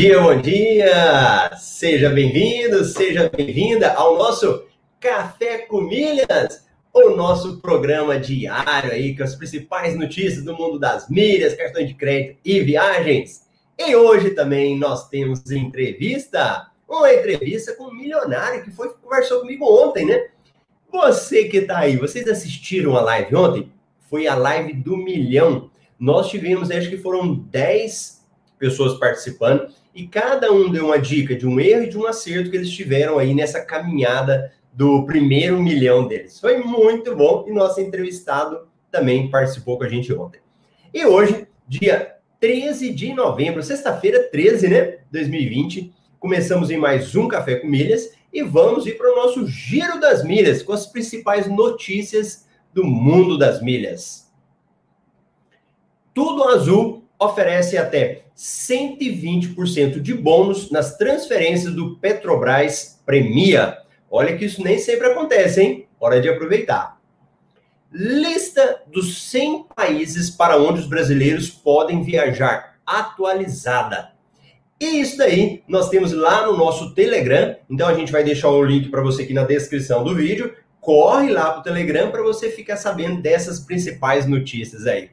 dia, bom dia! Seja bem-vindo, seja bem-vinda ao nosso Café com Milhas, o nosso programa diário aí com as principais notícias do mundo das milhas, cartões de crédito e viagens. E hoje também nós temos entrevista, uma entrevista com um milionário que foi conversou comigo ontem, né? Você que tá aí, vocês assistiram a live ontem? Foi a live do milhão. Nós tivemos, acho que foram 10 pessoas participando, e cada um deu uma dica de um erro e de um acerto que eles tiveram aí nessa caminhada do primeiro milhão deles. Foi muito bom e nosso entrevistado também participou com a gente ontem. E hoje, dia 13 de novembro, sexta-feira 13, né? 2020, começamos em mais um Café com Milhas e vamos ir para o nosso Giro das Milhas com as principais notícias do mundo das milhas. Tudo azul oferece até 120% de bônus nas transferências do Petrobras Premia. Olha que isso nem sempre acontece, hein? Hora de aproveitar. Lista dos 100 países para onde os brasileiros podem viajar, atualizada. E isso daí nós temos lá no nosso Telegram. Então a gente vai deixar o link para você aqui na descrição do vídeo. Corre lá para o Telegram para você ficar sabendo dessas principais notícias aí.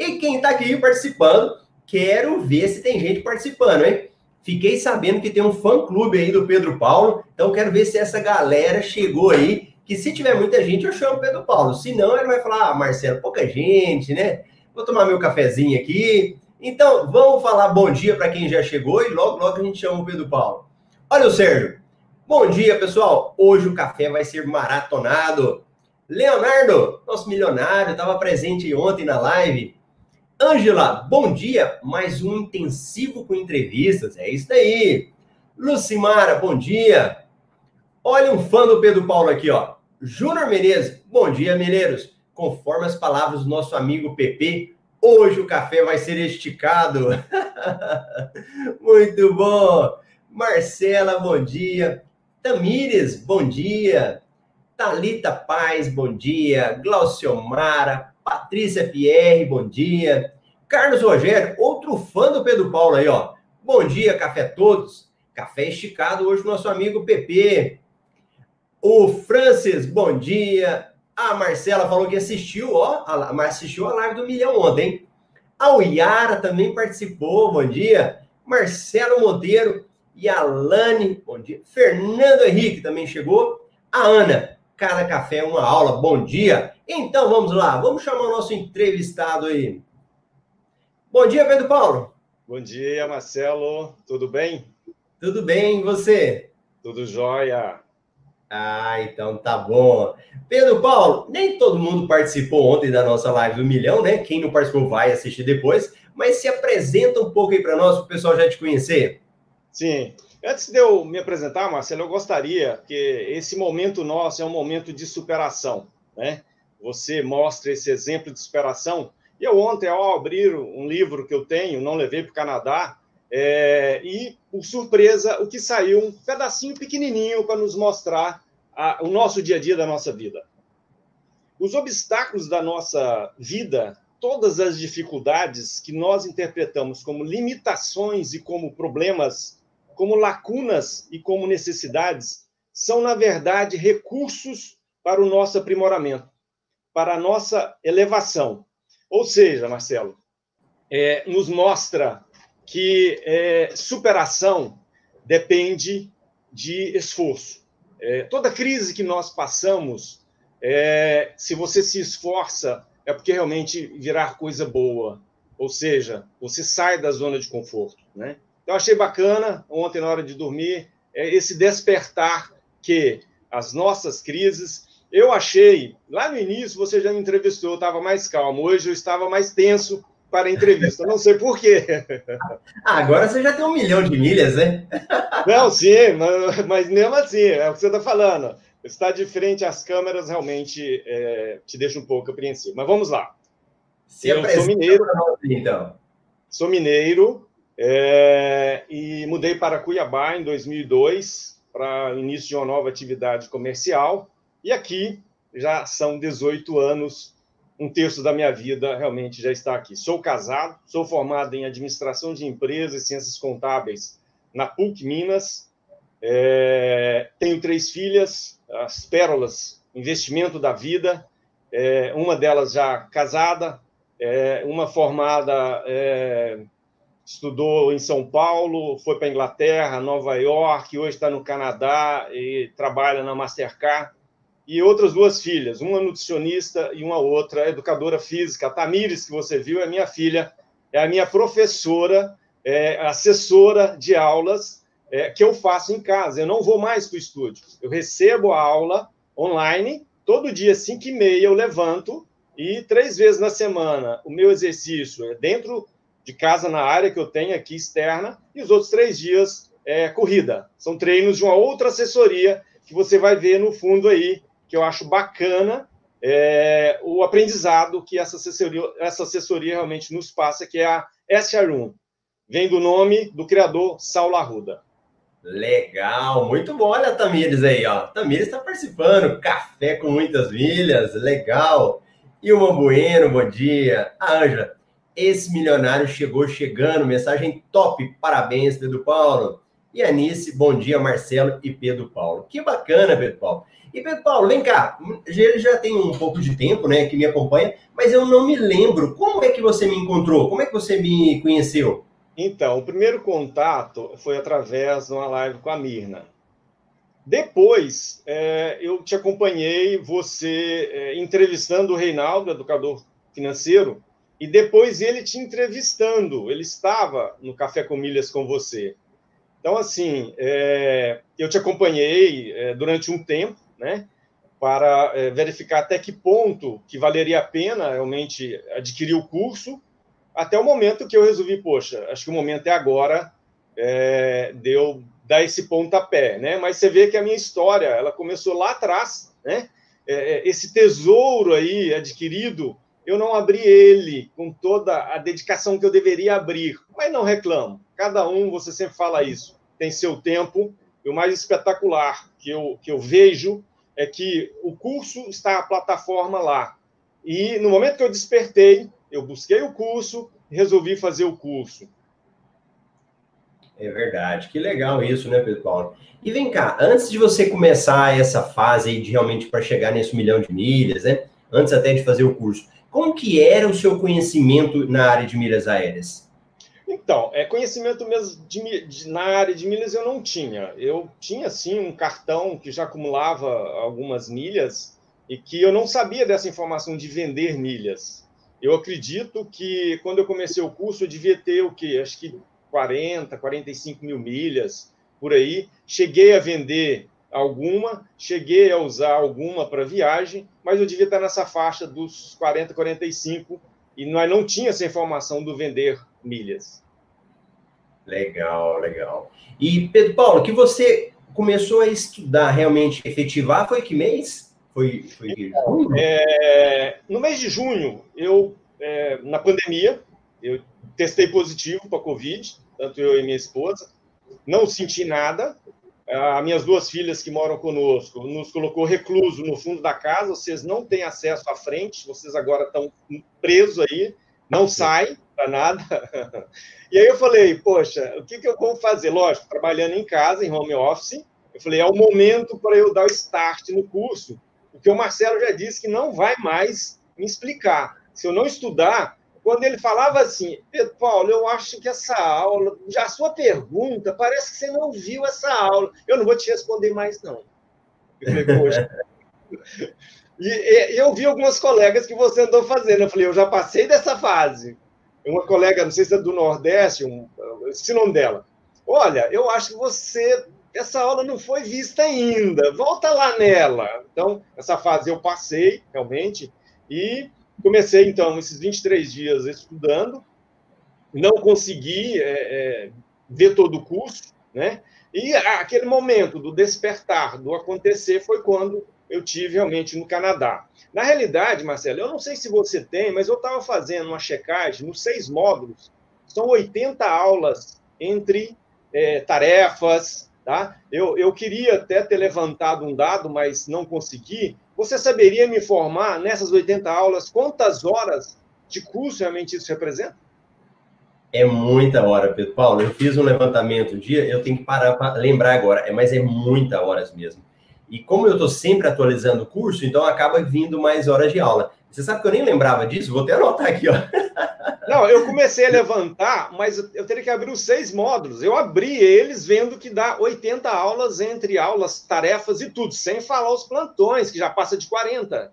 E quem está aqui participando Quero ver se tem gente participando, hein? Fiquei sabendo que tem um fã-clube aí do Pedro Paulo, então quero ver se essa galera chegou aí. Que se tiver muita gente, eu chamo o Pedro Paulo. Se não, ele vai falar, ah, Marcelo, pouca gente, né? Vou tomar meu cafezinho aqui. Então, vamos falar bom dia para quem já chegou e logo, logo a gente chama o Pedro Paulo. Olha o Sérgio. Bom dia, pessoal. Hoje o café vai ser maratonado. Leonardo, nosso milionário, estava presente ontem na live. Ângela, bom dia. Mais um intensivo com entrevistas. É isso daí. Lucimara, bom dia. Olha um fã do Pedro Paulo aqui, ó. Júnior Menezes, bom dia, Mineiros. Conforme as palavras do nosso amigo PP, hoje o café vai ser esticado. Muito bom. Marcela, bom dia. Tamires, bom dia. Talita Paz, bom dia. Glauciomara, Patrícia Pierre, bom dia. Carlos Rogério, outro fã do Pedro Paulo aí, ó. Bom dia, café todos. Café esticado hoje nosso amigo PP. O Francis, bom dia. A Marcela falou que assistiu, ó, a, assistiu a live do Milhão ontem, hein? A Yara também participou, bom dia. Marcelo Monteiro e a Lani, bom dia. Fernando Henrique também chegou. A Ana, cada café é uma aula, bom dia. Então vamos lá, vamos chamar o nosso entrevistado aí. Bom dia, Pedro Paulo. Bom dia, Marcelo. Tudo bem? Tudo bem, e você? Tudo jóia. Ah, então tá bom. Pedro Paulo, nem todo mundo participou ontem da nossa live do Milhão, né? Quem não participou vai assistir depois, mas se apresenta um pouco aí para nós, para o pessoal já te conhecer. Sim. Antes de eu me apresentar, Marcelo, eu gostaria que esse momento nosso é um momento de superação, né? Você mostra esse exemplo de superação. E eu ontem, ao abrir um livro que eu tenho, não levei para o Canadá, é, e, por surpresa, o que saiu, um pedacinho pequenininho para nos mostrar a, o nosso dia a dia da nossa vida. Os obstáculos da nossa vida, todas as dificuldades que nós interpretamos como limitações e como problemas, como lacunas e como necessidades, são, na verdade, recursos para o nosso aprimoramento para a nossa elevação. Ou seja, Marcelo, é, nos mostra que é, superação depende de esforço. É, toda crise que nós passamos, é, se você se esforça, é porque realmente virá coisa boa. Ou seja, você sai da zona de conforto. Né? Então, achei bacana, ontem, na hora de dormir, é esse despertar que as nossas crises eu achei, lá no início você já me entrevistou, eu estava mais calmo. Hoje eu estava mais tenso para a entrevista. Não sei por quê. Ah, agora você já tem um milhão de milhas, né? Não, sim, mas, mas mesmo assim, é o que você está falando. Estar de frente às câmeras realmente é, te deixa um pouco apreensivo. Mas vamos lá. Se eu sou mineiro. Então. Sou mineiro é, e mudei para Cuiabá em 2002 para início de uma nova atividade comercial. E aqui já são 18 anos, um terço da minha vida realmente já está aqui. Sou casado, sou formado em administração de empresas e ciências contábeis na PUC Minas. É, tenho três filhas, as pérolas, investimento da vida. É, uma delas já casada, é, uma formada, é, estudou em São Paulo, foi para Inglaterra, Nova York, hoje está no Canadá e trabalha na Mastercard. E outras duas filhas, uma nutricionista e uma outra educadora física. A Tamires, que você viu, é minha filha, é a minha professora, é assessora de aulas é, que eu faço em casa. Eu não vou mais para o estúdio. Eu recebo a aula online, todo dia, 5 e meia, eu levanto e três vezes na semana o meu exercício é dentro de casa, na área que eu tenho aqui externa, e os outros três dias é corrida. São treinos de uma outra assessoria que você vai ver no fundo aí, que eu acho bacana é, o aprendizado que essa assessoria, essa assessoria realmente nos passa, que é a SR1. Vem do nome do criador Saulo Arruda. Legal, muito bom. Olha a Tamires aí, ó. Tamires está participando. Café com muitas milhas, legal. E o Bueno, bom dia. A Ângela, esse milionário chegou chegando. Mensagem top. Parabéns, Pedro Paulo. E Anice, bom dia, Marcelo e Pedro Paulo. Que bacana, Pedro Paulo. E Pedro Paulo, vem cá, ele já tem um pouco de tempo, né, que me acompanha, mas eu não me lembro. Como é que você me encontrou? Como é que você me conheceu? Então, o primeiro contato foi através de uma live com a Mirna. Depois, é, eu te acompanhei, você é, entrevistando o Reinaldo, educador financeiro, e depois ele te entrevistando. Ele estava no Café com Milhas com você. Então, assim, é, eu te acompanhei é, durante um tempo, né? Para é, verificar até que ponto que valeria a pena realmente adquirir o curso até o momento que eu resolvi, poxa, acho que o momento é agora é, de eu dar esse pontapé, né? Mas você vê que a minha história, ela começou lá atrás, né? É, é, esse tesouro aí adquirido, eu não abri ele com toda a dedicação que eu deveria abrir, mas não reclamo. Cada um, você sempre fala isso, tem seu tempo. E o mais espetacular que eu, que eu vejo é que o curso está a plataforma lá. E no momento que eu despertei, eu busquei o curso, resolvi fazer o curso. É verdade, que legal isso, né, Pedro Paulo? E vem cá, antes de você começar essa fase aí de realmente para chegar nesse milhão de milhas, né? Antes até de fazer o curso, como que era o seu conhecimento na área de milhas aéreas? Então, é conhecimento mesmo de, de, na área de milhas eu não tinha. Eu tinha sim um cartão que já acumulava algumas milhas e que eu não sabia dessa informação de vender milhas. Eu acredito que quando eu comecei o curso, eu devia ter o quê? Acho que 40, 45 mil milhas por aí. Cheguei a vender alguma, cheguei a usar alguma para viagem, mas eu devia estar nessa faixa dos 40, 45 e nós não tinha essa informação do vender milhas. Legal, legal. E Pedro Paulo, que você começou a estudar realmente, efetivar, foi que mês? Foi, foi então, é, no mês de junho, eu, é, na pandemia, eu testei positivo para Covid, tanto eu e minha esposa. Não senti nada. As minhas duas filhas que moram conosco nos colocou recluso no fundo da casa. Vocês não têm acesso à frente, vocês agora estão presos aí, não saem para nada. E aí eu falei, poxa, o que, que eu vou fazer? Lógico, trabalhando em casa, em home office. Eu falei, é o momento para eu dar o start no curso porque o Marcelo já disse que não vai mais me explicar. Se eu não estudar, quando ele falava assim, Pedro Paulo, eu acho que essa aula, já a sua pergunta, parece que você não viu essa aula. Eu não vou te responder mais, não. Eu e, e, eu vi algumas colegas que você andou fazendo. Eu falei, eu já passei dessa fase. Uma colega, não sei se é do Nordeste, um, esse nome dela. Olha, eu acho que você essa aula não foi vista ainda, volta lá nela. Então, essa fase eu passei, realmente, e comecei, então, esses 23 dias estudando, não consegui é, é, ver todo o curso, né? E aquele momento do despertar, do acontecer, foi quando eu tive realmente no Canadá. Na realidade, Marcelo, eu não sei se você tem, mas eu estava fazendo uma checagem nos seis módulos, são 80 aulas entre é, tarefas, Tá? Eu, eu queria até ter levantado um dado, mas não consegui. Você saberia me informar, nessas 80 aulas, quantas horas de curso realmente isso representa? É muita hora, Pedro Paulo. Eu fiz um levantamento um dia, eu tenho que parar para lembrar agora, é, mas é muita horas mesmo. E como eu estou sempre atualizando o curso, então acaba vindo mais horas de aula. Você sabe que eu nem lembrava disso? Vou até anotar aqui, ó. Não, eu comecei a levantar, mas eu teria que abrir os seis módulos. Eu abri eles vendo que dá 80 aulas entre aulas, tarefas e tudo, sem falar os plantões, que já passa de 40.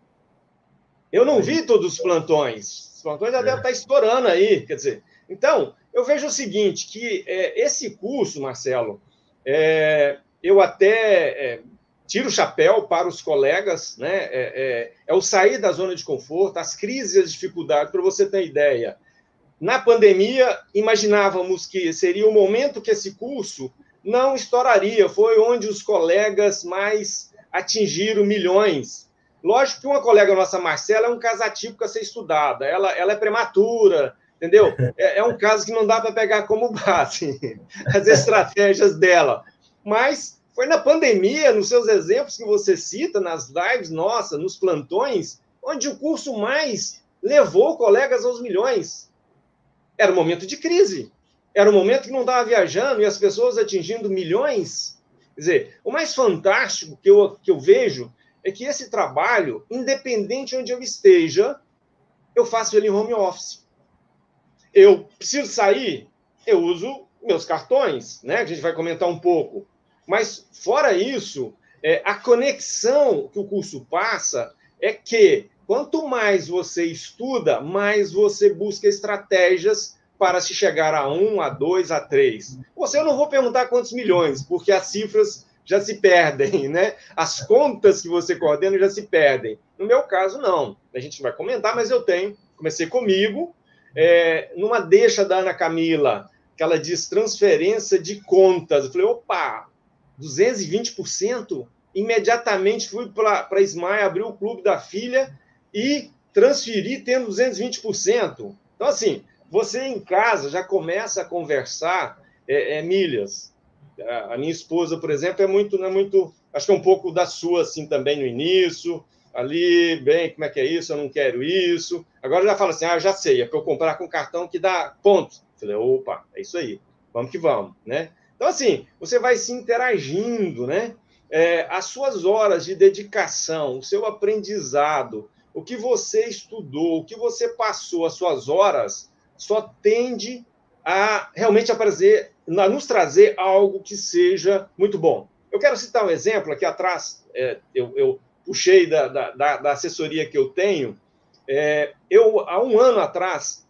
Eu não vi todos os plantões. Os plantões já é. devem estar estourando aí. Quer dizer, então, eu vejo o seguinte: que é, esse curso, Marcelo, é, eu até é, tiro o chapéu para os colegas, né? É, é, é, o sair da zona de conforto, as crises as dificuldades, para você ter ideia. Na pandemia, imaginávamos que seria o momento que esse curso não estouraria, foi onde os colegas mais atingiram milhões. Lógico que uma colega nossa, Marcela, é um caso atípico a ser estudada, ela, ela é prematura, entendeu? É, é um caso que não dá para pegar como base as estratégias dela. Mas foi na pandemia, nos seus exemplos que você cita, nas lives nossa, nos plantões, onde o curso mais levou colegas aos milhões. Era um momento de crise. Era um momento que não estava viajando e as pessoas atingindo milhões. Quer dizer, o mais fantástico que eu, que eu vejo é que esse trabalho, independente onde eu esteja, eu faço ele em home office. Eu preciso sair, eu uso meus cartões, né? A gente vai comentar um pouco. Mas, fora isso, é, a conexão que o curso passa é que quanto mais você estuda, mais você busca estratégias para se chegar a um, a dois, a três. Você eu não vou perguntar quantos milhões, porque as cifras já se perdem, né? As contas que você coordena já se perdem. No meu caso, não. A gente vai comentar, mas eu tenho. Comecei comigo, é, numa deixa da Ana Camila, que ela diz transferência de contas. Eu falei, opa, 220%. Imediatamente fui para a SMAI, abri o clube da filha e transferi tendo 220%. Então, assim, você em casa já começa a conversar é, é, milhas. A minha esposa, por exemplo, é muito, não é muito, acho que é um pouco da sua, assim, também no início, ali, bem, como é que é isso? Eu não quero isso. Agora já fala assim, ah, já sei, é para eu comprar com cartão que dá ponto. Falei, opa, é isso aí, vamos que vamos, né? Então, assim, você vai se interagindo, né? É, as suas horas de dedicação, o seu aprendizado, o que você estudou, o que você passou, as suas horas, só tende a realmente aparecer, a nos trazer algo que seja muito bom. Eu quero citar um exemplo aqui atrás, é, eu, eu, puxei da, da, da, assessoria que eu tenho. É, eu, há um ano atrás,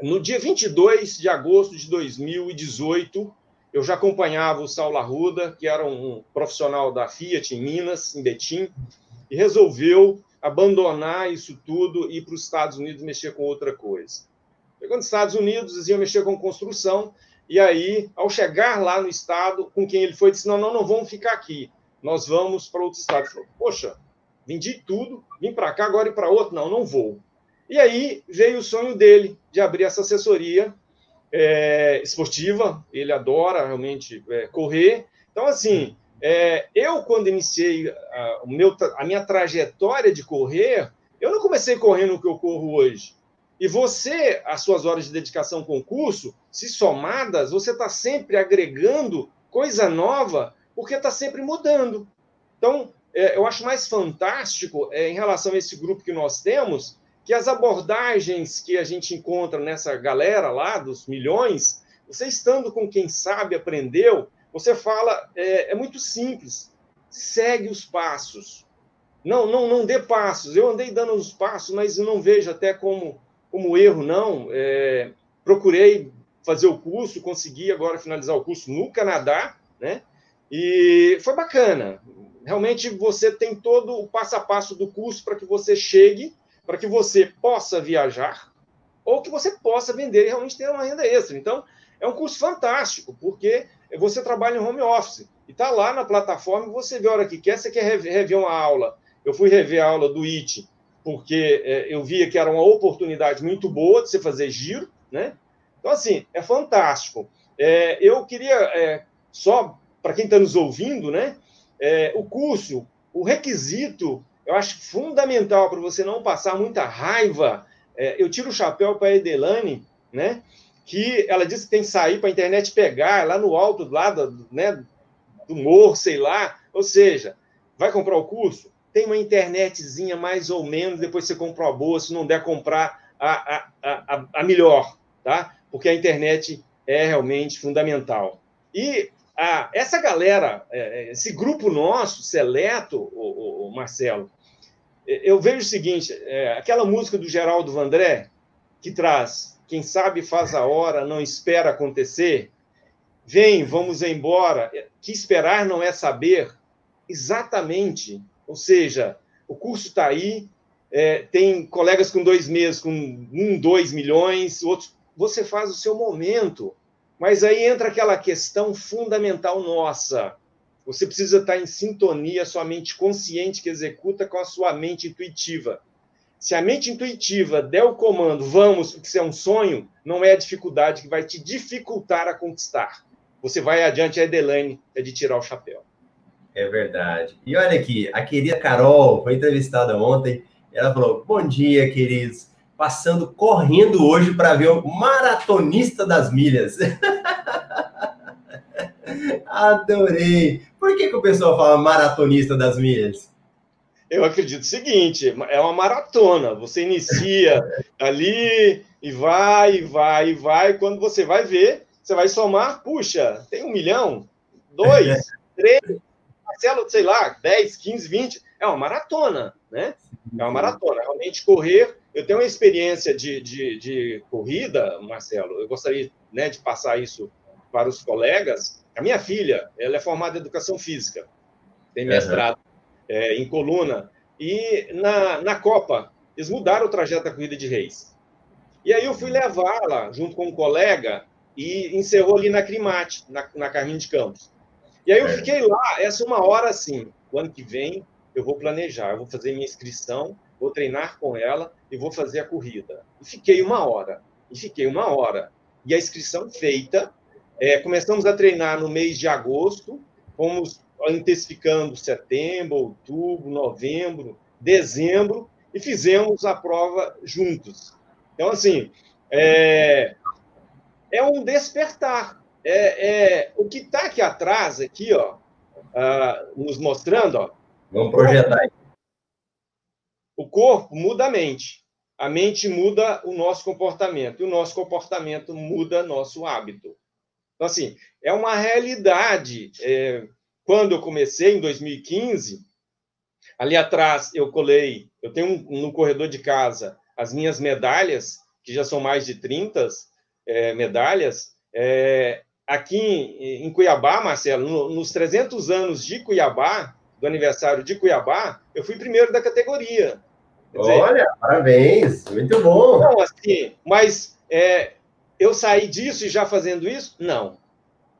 no dia 22 de agosto de 2018, eu já acompanhava o Saulo Arruda, que era um profissional da Fiat em Minas, em Betim, e resolveu abandonar isso tudo e ir para os Estados Unidos mexer com outra coisa. Chegou nos Estados Unidos, eles iam mexer com construção, e aí, ao chegar lá no estado, com quem ele foi, disse: Não, não, não vamos ficar aqui, nós vamos para outro estado. Ele falou: Poxa, vendi tudo, vim para cá, agora ir para outro? Não, não vou. E aí veio o sonho dele de abrir essa assessoria é, esportiva, ele adora realmente é, correr. Então, assim, é, eu, quando iniciei a, o meu, a minha trajetória de correr, eu não comecei correndo o que eu corro hoje. E você, as suas horas de dedicação com o curso, se somadas, você está sempre agregando coisa nova, porque está sempre mudando. Então, é, eu acho mais fantástico, é, em relação a esse grupo que nós temos, que as abordagens que a gente encontra nessa galera lá, dos milhões, você estando com quem sabe, aprendeu, você fala, é, é muito simples, segue os passos. Não, não, não dê passos. Eu andei dando os passos, mas não vejo até como, como erro, não. É, procurei fazer o curso, consegui agora finalizar o curso no Canadá, né? E foi bacana. Realmente você tem todo o passo a passo do curso para que você chegue para que você possa viajar ou que você possa vender e realmente ter uma renda extra. Então, é um curso fantástico, porque você trabalha em home office e está lá na plataforma, você vê a hora que quer, você quer rever uma aula. Eu fui rever a aula do IT, porque é, eu via que era uma oportunidade muito boa de você fazer giro, né? Então, assim, é fantástico. É, eu queria, é, só para quem está nos ouvindo, né? É, o curso, o requisito eu acho fundamental para você não passar muita raiva. É, eu tiro o chapéu para a Edelane, né? que ela disse que tem que sair para a internet pegar lá no alto, do, né, do morro, sei lá. Ou seja, vai comprar o curso? Tem uma internetzinha mais ou menos, depois você compra a boa, se não der comprar a, a, a, a melhor, tá? Porque a internet é realmente fundamental. E a, essa galera, é, é, esse grupo nosso, seleto, o, o, o Marcelo, eu vejo o seguinte: é, aquela música do Geraldo Vandré, que traz quem sabe faz a hora, não espera acontecer. Vem, vamos embora. Que esperar não é saber. Exatamente. Ou seja, o curso está aí, é, tem colegas com dois meses, com um, dois milhões, outros. Você faz o seu momento. Mas aí entra aquela questão fundamental nossa. Você precisa estar em sintonia, sua mente consciente que executa com a sua mente intuitiva. Se a mente intuitiva der o comando, vamos, porque isso é um sonho, não é a dificuldade que vai te dificultar a conquistar. Você vai adiante, a Edelane é de tirar o chapéu. É verdade. E olha aqui, a querida Carol foi entrevistada ontem. Ela falou: Bom dia, queridos. Passando correndo hoje para ver o maratonista das milhas. Adorei. Por que, que o pessoal fala maratonista das milhas? Eu acredito o seguinte: é uma maratona. Você inicia ali e vai, e vai, e vai. Quando você vai ver, você vai somar, puxa, tem um milhão, dois, três, Marcelo, sei lá, 10, 15, 20. É uma maratona, né? É uma maratona. Realmente correr. Eu tenho uma experiência de, de, de corrida, Marcelo. Eu gostaria né, de passar isso para os colegas. A minha filha, ela é formada em educação física, tem mestrado. Uhum é, em coluna. E na, na Copa, eles mudaram o trajeto da corrida de reis. E aí eu fui levá-la, junto com um colega, e encerrou ali na Crimate, na, na Carminho de Campos. E aí eu é. fiquei lá, essa uma hora assim, o ano que vem eu vou planejar, eu vou fazer minha inscrição, vou treinar com ela e vou fazer a corrida. E fiquei uma hora, e fiquei uma hora. E a inscrição feita, é, começamos a treinar no mês de agosto, fomos intensificando setembro, outubro, novembro, dezembro, e fizemos a prova juntos. Então, assim, é, é um despertar. É, é o que está aqui atrás, aqui, ó, uh, nos mostrando, ó. Vamos projetar. O corpo muda a mente. A mente muda o nosso comportamento. E o nosso comportamento muda nosso hábito. Então, assim, é uma realidade. É, quando eu comecei, em 2015, ali atrás eu colei, eu tenho um, no corredor de casa as minhas medalhas, que já são mais de 30 é, medalhas. É, aqui em, em, Cuiabá, Marcelo, no, nos 300 anos de Cuiabá, do aniversário de Cuiabá, eu fui primeiro da categoria. Dizer, Olha, parabéns, muito bom. Não, assim, mas é, eu saí disso e já fazendo isso? Não.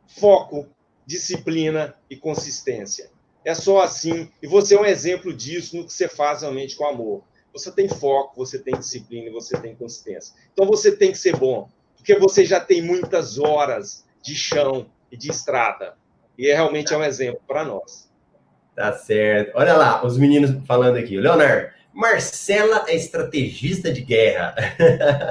Foco, disciplina e consistência. É só assim, e você é um exemplo disso no que você faz realmente com amor. Você tem foco, você tem disciplina e você tem consistência. Então você tem que ser bom, porque você já tem muitas horas de chão e de estrada. E é, realmente é um exemplo para nós. Tá certo. Olha lá, os meninos falando aqui. Leonardo, Marcela é estrategista de guerra.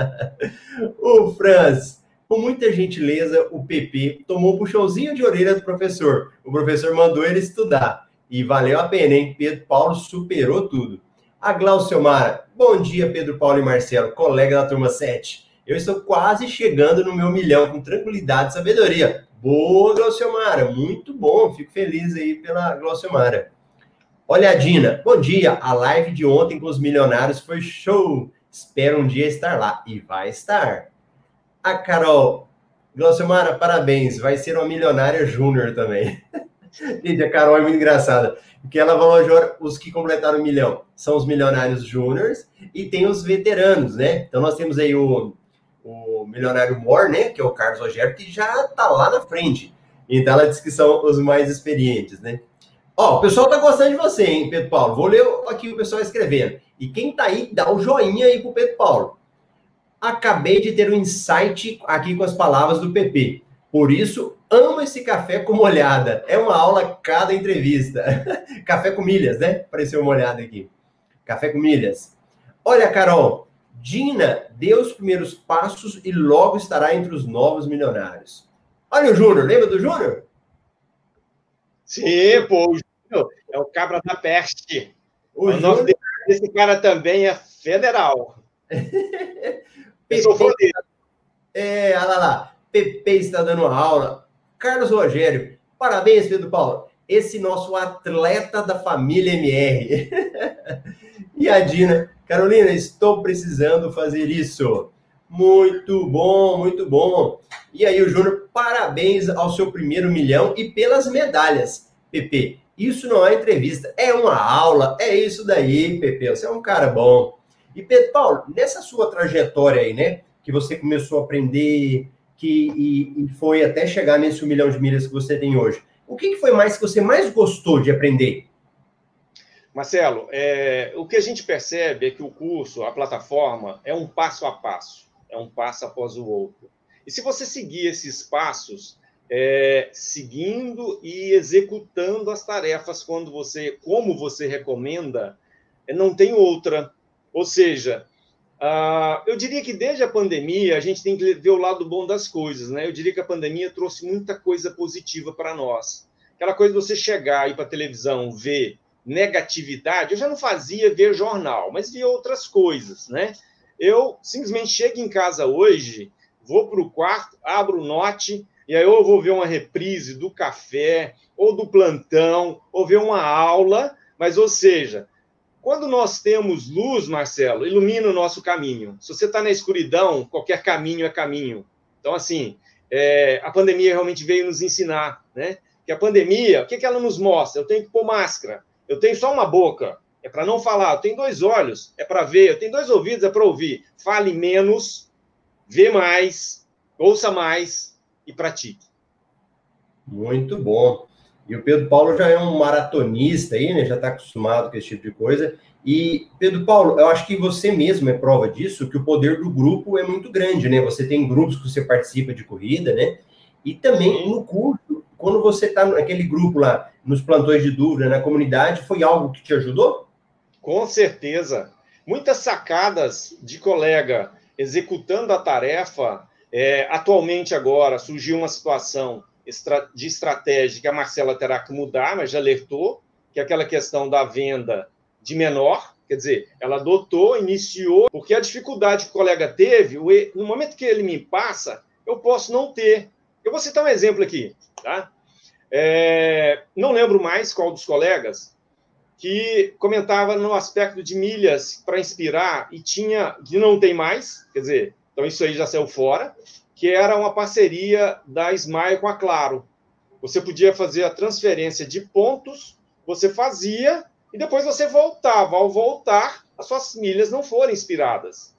o Franz, com muita gentileza, o PP tomou o puxãozinho de orelha do professor. O professor mandou ele estudar. E valeu a pena, hein? Pedro Paulo superou tudo. A Glauciomara, bom dia, Pedro Paulo e Marcelo, colega da turma 7. Eu estou quase chegando no meu milhão com tranquilidade e sabedoria. Boa, Glauciomara, muito bom. Fico feliz aí pela Glauciomara. Olha, Dina, bom dia. A live de ontem com os milionários foi show. Espero um dia estar lá. E vai estar. A Carol, Glaucimara, parabéns, vai ser uma milionária júnior também. Gente, a Carol é muito engraçada, porque ela valoriza os que completaram o milhão. São os milionários júniores e tem os veteranos, né? Então nós temos aí o, o milionário Mor, né? Que é o Carlos Rogério, que já tá lá na frente. Então ela diz que são os mais experientes, né? Ó, o pessoal tá gostando de você, hein, Pedro Paulo? Vou ler aqui o pessoal escrevendo. E quem tá aí, dá o um joinha aí pro Pedro Paulo. Acabei de ter um insight aqui com as palavras do PP. Por isso, amo esse café com molhada. É uma aula cada entrevista. café com milhas, né? Apareceu uma olhada aqui. Café com milhas. Olha, Carol, Dina deu os primeiros passos e logo estará entre os novos milionários. Olha o Júnior, lembra do Júnior? Sim, pô, o Júnior é o cabra da peste. O, o Júnior... nome desse cara também é federal. Eu sou dele. É, olha lá, Pepe está dando aula. Carlos Rogério, parabéns, Pedro Paulo. Esse nosso atleta da família MR. e a Dina, Carolina, estou precisando fazer isso. Muito bom, muito bom. E aí, o Júnior, parabéns ao seu primeiro milhão e pelas medalhas. Pepe, isso não é entrevista, é uma aula, é isso daí, Pepe. Você é um cara bom. E Pedro Paulo, nessa sua trajetória aí, né? Que você começou a aprender, que e, e foi até chegar nesse milhão de milhas que você tem hoje. O que, que foi mais que você mais gostou de aprender? Marcelo, é, o que a gente percebe é que o curso, a plataforma, é um passo a passo, é um passo após o outro. E se você seguir esses passos, é, seguindo e executando as tarefas quando você, como você recomenda, é, não tem outra. Ou seja, eu diria que desde a pandemia a gente tem que ver o lado bom das coisas, né? Eu diria que a pandemia trouxe muita coisa positiva para nós. Aquela coisa de você chegar e para a televisão ver negatividade, eu já não fazia ver jornal, mas via outras coisas, né? Eu simplesmente chego em casa hoje, vou para o quarto, abro o note, e aí eu vou ver uma reprise do café, ou do plantão, ou ver uma aula, mas, ou seja, quando nós temos luz, Marcelo, ilumina o nosso caminho. Se você está na escuridão, qualquer caminho é caminho. Então, assim, é, a pandemia realmente veio nos ensinar, né? Que a pandemia, o que, que ela nos mostra? Eu tenho que pôr máscara. Eu tenho só uma boca, é para não falar. Eu tenho dois olhos, é para ver. Eu tenho dois ouvidos, é para ouvir. Fale menos, vê mais, ouça mais e pratique. Muito bom. E o Pedro Paulo já é um maratonista aí, né? Já está acostumado com esse tipo de coisa. E, Pedro Paulo, eu acho que você mesmo é prova disso, que o poder do grupo é muito grande, né? Você tem grupos que você participa de corrida, né? E também no curso, quando você está naquele grupo lá, nos plantões de dúvida, na comunidade, foi algo que te ajudou? Com certeza. Muitas sacadas de colega executando a tarefa. É, atualmente, agora, surgiu uma situação de estratégia que a Marcela terá que mudar, mas já alertou, que é aquela questão da venda de menor, quer dizer, ela adotou, iniciou, porque a dificuldade que o colega teve, no momento que ele me passa, eu posso não ter. Eu vou citar um exemplo aqui, tá? É, não lembro mais qual dos colegas que comentava no aspecto de milhas para inspirar e tinha, que não tem mais, quer dizer, então isso aí já saiu fora, que era uma parceria da Smile com a Claro. Você podia fazer a transferência de pontos, você fazia e depois você voltava. Ao voltar, as suas milhas não foram inspiradas.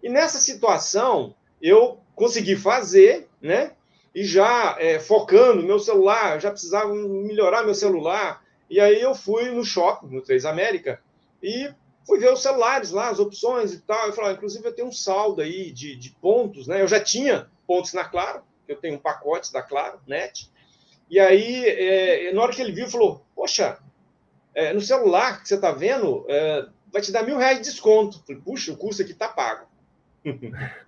E nessa situação, eu consegui fazer, né? E já é, focando meu celular, já precisava melhorar meu celular. E aí eu fui no shopping, no Três América, e fui ver os celulares lá, as opções e tal. Eu falei, inclusive eu tenho um saldo aí de, de pontos, né? Eu já tinha pontos na Claro, eu tenho um pacote da Claro, net. E aí, é, na hora que ele viu, falou: Poxa, é, no celular que você está vendo, é, vai te dar mil reais de desconto. falei, Puxa, o curso aqui está pago.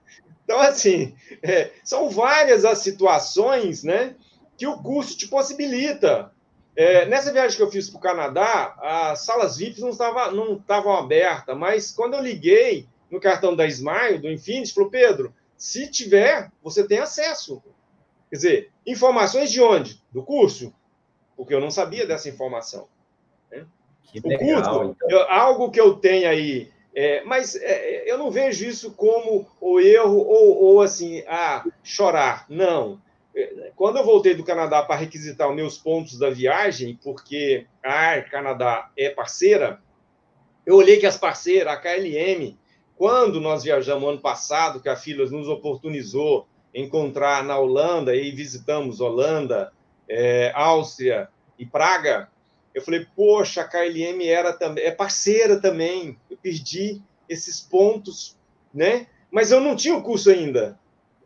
então, assim, é, são várias as situações né, que o curso te possibilita. É, nessa viagem que eu fiz para o Canadá, as salas VIPs não estavam não abertas, mas quando eu liguei no cartão da Smile, do Infinity, falou: Pedro, se tiver, você tem acesso. Quer dizer, informações de onde? Do curso? Porque eu não sabia dessa informação. Né? O legal, curso, então. eu, algo que eu tenho aí, é, mas é, eu não vejo isso como o erro ou, ou assim, ah, chorar. Não. É, quando eu voltei do Canadá para requisitar os meus pontos da viagem, porque a Air Canadá é parceira, eu olhei que as parceiras, a KLM, quando nós viajamos ano passado, que a Filas nos oportunizou encontrar na Holanda e visitamos Holanda, é, Áustria e Praga, eu falei, poxa, a KLM era também, é parceira também. Eu perdi esses pontos, né? Mas eu não tinha o curso ainda,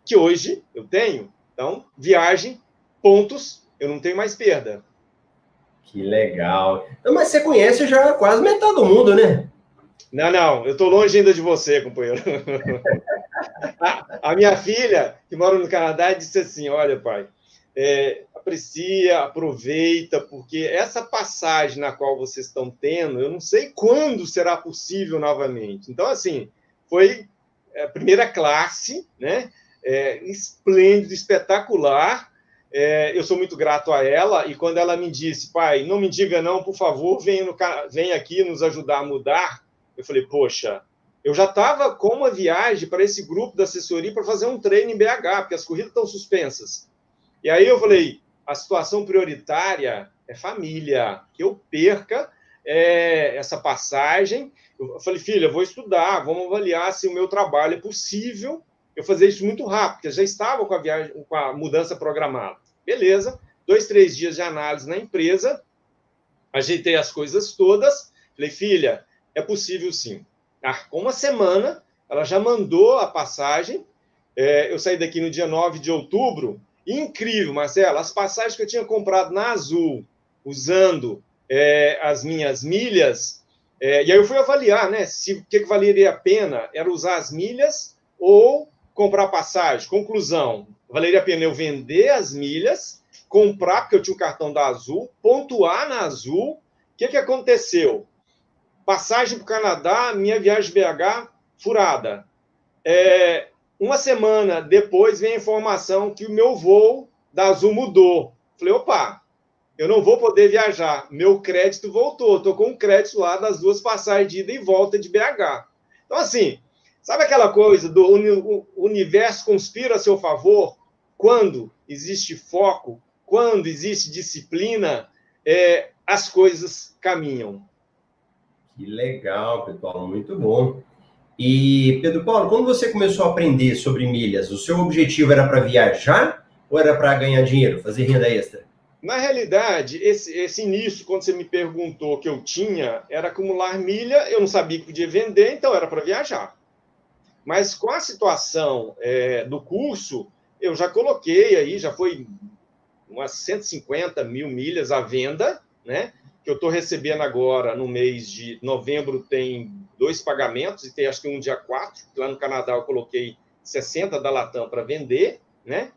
que hoje eu tenho. Então, viagem, pontos, eu não tenho mais perda. Que legal. Mas você conhece já quase metade do mundo, né? Não, não, eu estou longe ainda de você, companheiro. a, a, minha filha, que mora no Canadá, disse assim: Olha, pai, é, aprecia, aproveita, porque essa passagem na qual vocês estão tendo, eu não sei quando será possível novamente. Então, assim, foi a primeira classe, né? É, esplêndido, espetacular. É, eu sou muito grato a ela, e quando ela me disse, pai, não me diga não, por favor, venha, no, venha aqui nos ajudar a mudar, eu falei, poxa, eu já estava com uma viagem para esse grupo da assessoria para fazer um treino em BH, porque as corridas estão suspensas. E aí eu falei, a situação prioritária é família, que eu perca é, essa passagem. Eu falei, filha, vou estudar, vamos avaliar se o meu trabalho é possível eu fazer isso muito rápido, porque eu já estava com a viagem, com a mudança programada. Beleza, dois, três dias de análise na empresa, ajeitei as coisas todas, falei, filha, é possível sim. Ah, com uma semana, ela já mandou a passagem, é, eu saí daqui no dia 9 de outubro, incrível, Marcelo, as passagens que eu tinha comprado na Azul, usando é, as minhas milhas, é, e aí eu fui avaliar, né, se o que, que valeria a pena era usar as milhas ou comprar passagem. Conclusão: valeria a pena eu vender as milhas, comprar, porque eu tinha o cartão da Azul, pontuar na Azul. O que, que aconteceu? Passagem para o Canadá, minha viagem BH furada. É, uma semana depois vem a informação que o meu voo da Azul mudou. Falei, opa, eu não vou poder viajar. Meu crédito voltou. Estou com um crédito lá das duas passagens de ida e volta de BH. Então, assim, Sabe aquela coisa do universo conspira a seu favor quando existe foco, quando existe disciplina, é, as coisas caminham. Que legal, Pedro muito bom. E, Pedro Paulo, quando você começou a aprender sobre milhas, o seu objetivo era para viajar ou era para ganhar dinheiro, fazer renda extra? Na realidade, esse, esse início, quando você me perguntou que eu tinha, era acumular milha, eu não sabia que podia vender, então era para viajar. Mas com a situação é, do curso, eu já coloquei aí, já foi umas 150 mil milhas à venda, né? Que eu estou recebendo agora no mês de novembro, tem dois pagamentos, e tem acho que um dia quatro. Lá no Canadá eu coloquei 60 da Latam para vender, né?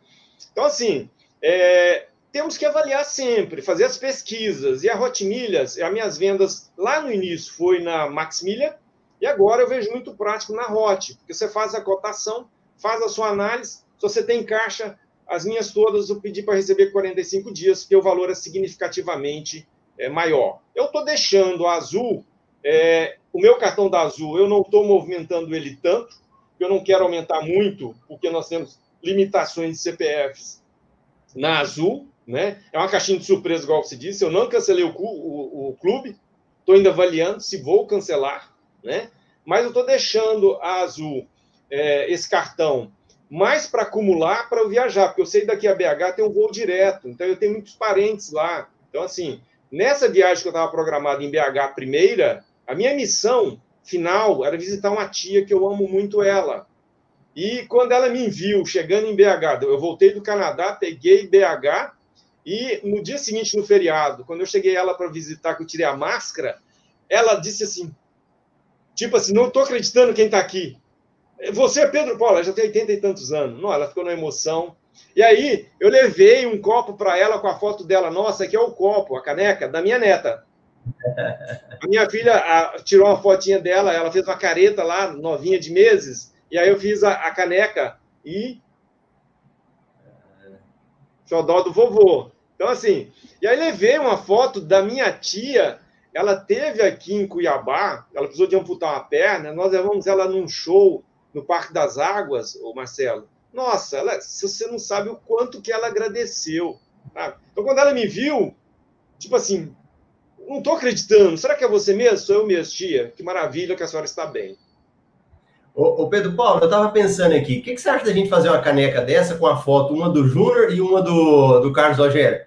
Então, assim, é, temos que avaliar sempre, fazer as pesquisas. E a Hot Milhas, as minhas vendas lá no início foi na Max Milha, e agora eu vejo muito prático na Hot, porque você faz a cotação, faz a sua análise, se você tem caixa, as minhas todas eu pedi para receber 45 dias, porque o valor é significativamente é, maior. Eu estou deixando a Azul, é, o meu cartão da Azul, eu não estou movimentando ele tanto, eu não quero aumentar muito, porque nós temos limitações de CPFs na Azul, né? É uma caixinha de surpresa, igual você disse. Eu não cancelei o, o, o clube, estou ainda avaliando se vou cancelar né? Mas eu estou deixando a Azul é, esse cartão mais para acumular para eu viajar, porque eu sei daqui a BH tem um voo direto, então eu tenho muitos parentes lá. Então, assim, nessa viagem que eu estava programada em BH primeira, a minha missão final era visitar uma tia que eu amo muito ela. E quando ela me viu chegando em BH, eu voltei do Canadá, peguei BH, e no dia seguinte, no feriado, quando eu cheguei ela para visitar, que eu tirei a máscara, ela disse assim: Tipo assim, não estou acreditando quem está aqui. Você é Pedro Paulo, ela já tem 80 e tantos anos. Não, ela ficou na emoção. E aí, eu levei um copo para ela com a foto dela. Nossa, aqui é o copo, a caneca da minha neta. A minha filha a, tirou uma fotinha dela, ela fez uma careta lá, novinha de meses, e aí eu fiz a, a caneca e. Xodó do vovô. Então, assim, e aí levei uma foto da minha tia ela teve aqui em Cuiabá, ela precisou de amputar uma perna, nós levamos ela num show no Parque das Águas, o Marcelo. Nossa, ela, você não sabe o quanto que ela agradeceu. Sabe? Então, quando ela me viu, tipo assim, não estou acreditando. Será que é você mesmo? Sou eu mesmo, tia. Que maravilha que a senhora está bem. Ô, ô Pedro Paulo, eu estava pensando aqui, o que, que, você acha da gente fazer uma caneca dessa com a foto, uma do Júnior e uma do, do Carlos Rogério?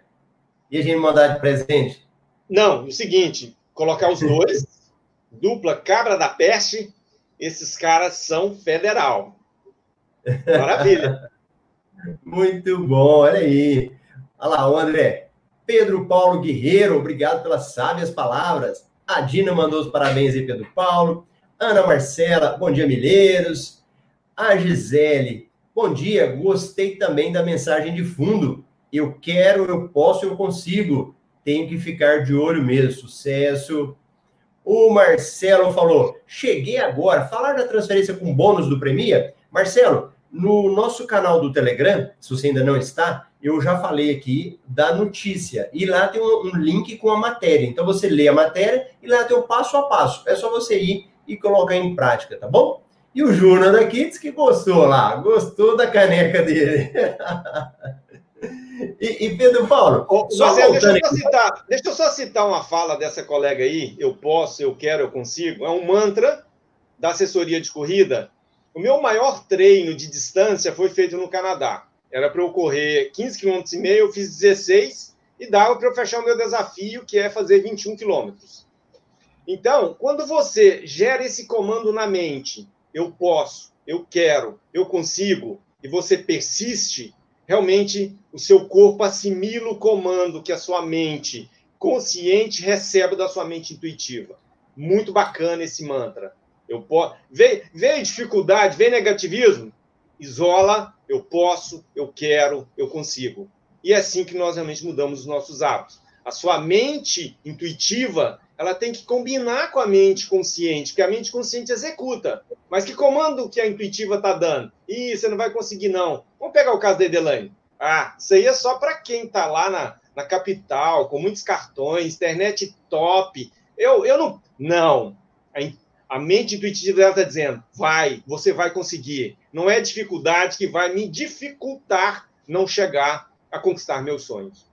E a gente mandar de presente? Não, o seguinte, colocar os dois, dupla cabra da peste, esses caras são federal. Maravilha. Muito bom, olha aí. Olha lá, o André. Pedro Paulo Guerreiro, obrigado pelas sábias palavras. A Dina mandou os parabéns aí, Pedro Paulo. Ana Marcela, bom dia, Milheiros. A Gisele, bom dia, gostei também da mensagem de fundo. Eu quero, eu posso, eu consigo. Tenho que ficar de olho mesmo. Sucesso. O Marcelo falou: cheguei agora. Falar da transferência com bônus do Premia? Marcelo, no nosso canal do Telegram, se você ainda não está, eu já falei aqui da notícia. E lá tem um, um, link com a matéria. Então você lê a matéria e lá tem o passo a passo. É só você ir e colocar em prática, tá bom? E o Júnior daqui disse que gostou lá, gostou da caneca dele. e, e, Pedro Paulo, só Marcelo, deixa, eu só citar, deixa eu só citar uma fala dessa colega aí, eu posso, eu quero, eu consigo. É um mantra da assessoria de corrida. O meu maior treino de distância foi feito no Canadá. Era para eu correr 15 km e meio, eu fiz 16 e dava para eu fechar o meu desafio, que é fazer 21 quilômetros. Então, quando você gera esse comando na mente, eu posso, eu quero, eu consigo, e você persiste, realmente o seu corpo assimila o comando que a sua mente consciente recebe da sua mente intuitiva. Muito bacana esse mantra. Eu posso. Vem, vem dificuldade, vem negativismo, isola, eu posso, eu quero, eu consigo. E é assim que nós realmente mudamos os nossos hábitos. A sua mente intuitiva, ela tem que combinar com a mente consciente, porque a mente consciente executa. Mas que comando que a intuitiva está dando? Ih, você não vai conseguir, não. Vamos pegar o caso da Edelane. Ah, isso aí é só para quem está lá na, na capital, com muitos cartões, internet top. Eu, eu não. Não. A, a mente intuitiva dela está dizendo: vai, você vai conseguir. Não é dificuldade que vai me dificultar não chegar a conquistar meus sonhos.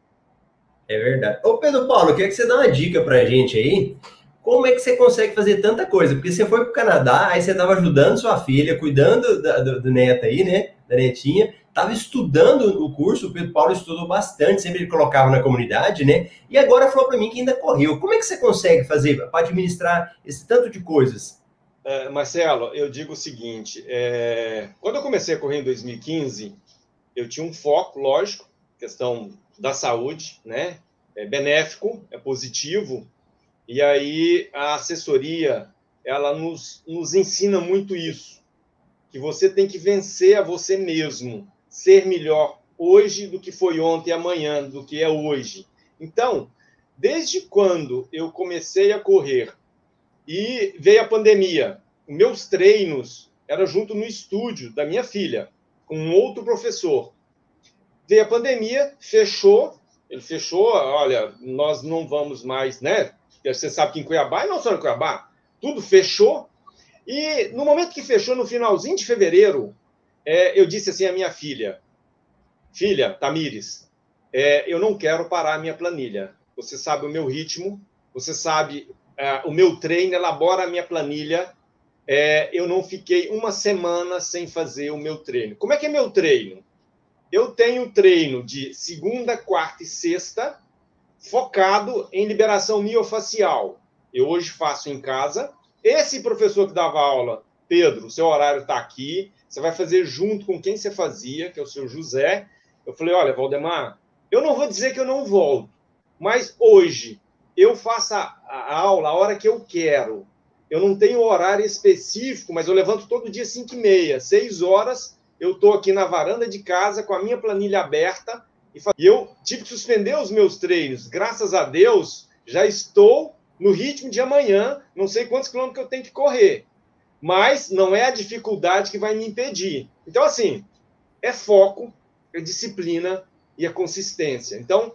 É verdade. Ô, Pedro Paulo, eu queria que você dá uma dica para a gente aí. Como é que você consegue fazer tanta coisa? Porque você foi para o Canadá, aí você estava ajudando sua filha, cuidando da, do, do neto aí, né? Da netinha. Estava estudando o curso, o Pedro Paulo estudou bastante, sempre ele colocava na comunidade, né? E agora falou para mim que ainda correu. Como é que você consegue fazer para administrar esse tanto de coisas? É, Marcelo, eu digo o seguinte: é... quando eu comecei a correr em 2015, eu tinha um foco, lógico, questão da saúde, né? É benéfico, é positivo. E aí a assessoria, ela nos, nos ensina muito isso, que você tem que vencer a você mesmo, ser melhor hoje do que foi ontem amanhã, do que é hoje. Então, desde quando eu comecei a correr e veio a pandemia, meus treinos eram junto no estúdio da minha filha, com um outro professor. Veio a pandemia, fechou, ele fechou, olha, nós não vamos mais, né? Você sabe que em Cuiabá, e não só em Cuiabá, tudo fechou. E no momento que fechou, no finalzinho de fevereiro, é, eu disse assim à minha filha, filha, Tamires, é, eu não quero parar a minha planilha. Você sabe o meu ritmo, você sabe é, o meu treino, elabora a minha planilha. É, eu não fiquei uma semana sem fazer o meu treino. Como é que é meu treino? Eu tenho treino de segunda, quarta e sexta, focado em liberação miofacial. Eu hoje faço em casa. Esse professor que dava aula, Pedro, seu horário está aqui. Você vai fazer junto com quem você fazia, que é o seu José. Eu falei: olha, Valdemar, eu não vou dizer que eu não volto, mas hoje eu faço a, a aula a hora que eu quero. Eu não tenho horário específico, mas eu levanto todo dia 5 e meia, 6 horas eu estou aqui na varanda de casa com a minha planilha aberta e eu tive que suspender os meus treinos. Graças a Deus, já estou no ritmo de amanhã, não sei quantos quilômetros eu tenho que correr. Mas não é a dificuldade que vai me impedir. Então, assim, é foco, é disciplina e a é consistência. Então,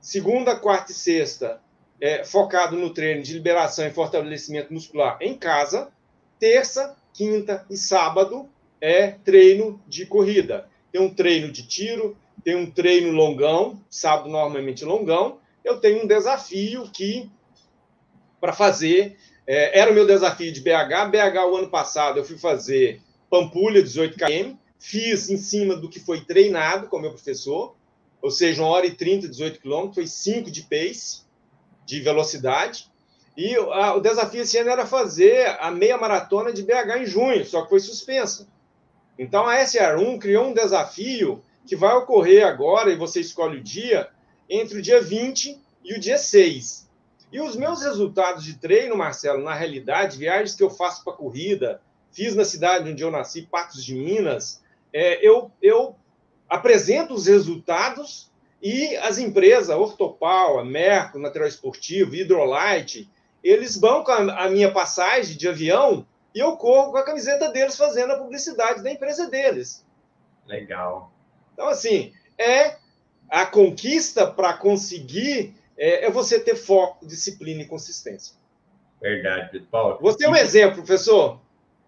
segunda, quarta e sexta, é, focado no treino de liberação e fortalecimento muscular em casa. Terça, quinta e sábado, é treino de corrida. Tem um treino de tiro, tem um treino longão, sábado normalmente longão. Eu tenho um desafio que, para fazer, é, era o meu desafio de BH. BH, o ano passado, eu fui fazer Pampulha, 18 km, fiz em cima do que foi treinado com o meu professor, ou seja, 1 hora e 30, 18 km, foi 5 de pace, de velocidade. E a, o desafio esse ano era fazer a meia maratona de BH em junho, só que foi suspensa. Então a SR1 criou um desafio que vai ocorrer agora, e você escolhe o dia, entre o dia 20 e o dia 6. E os meus resultados de treino, Marcelo, na realidade, viagens que eu faço para corrida, fiz na cidade onde eu nasci, Patos de Minas, é, eu, eu apresento os resultados e as empresas, a Ortopal, Merco, Material Esportivo, Hidrolite, eles bancam a minha passagem de avião e eu corro com a camiseta deles fazendo a publicidade da empresa deles. Legal. Então, assim, é a conquista para conseguir é, é, você ter foco, disciplina e consistência. Verdade, Paulo. Você é um exemplo, professor.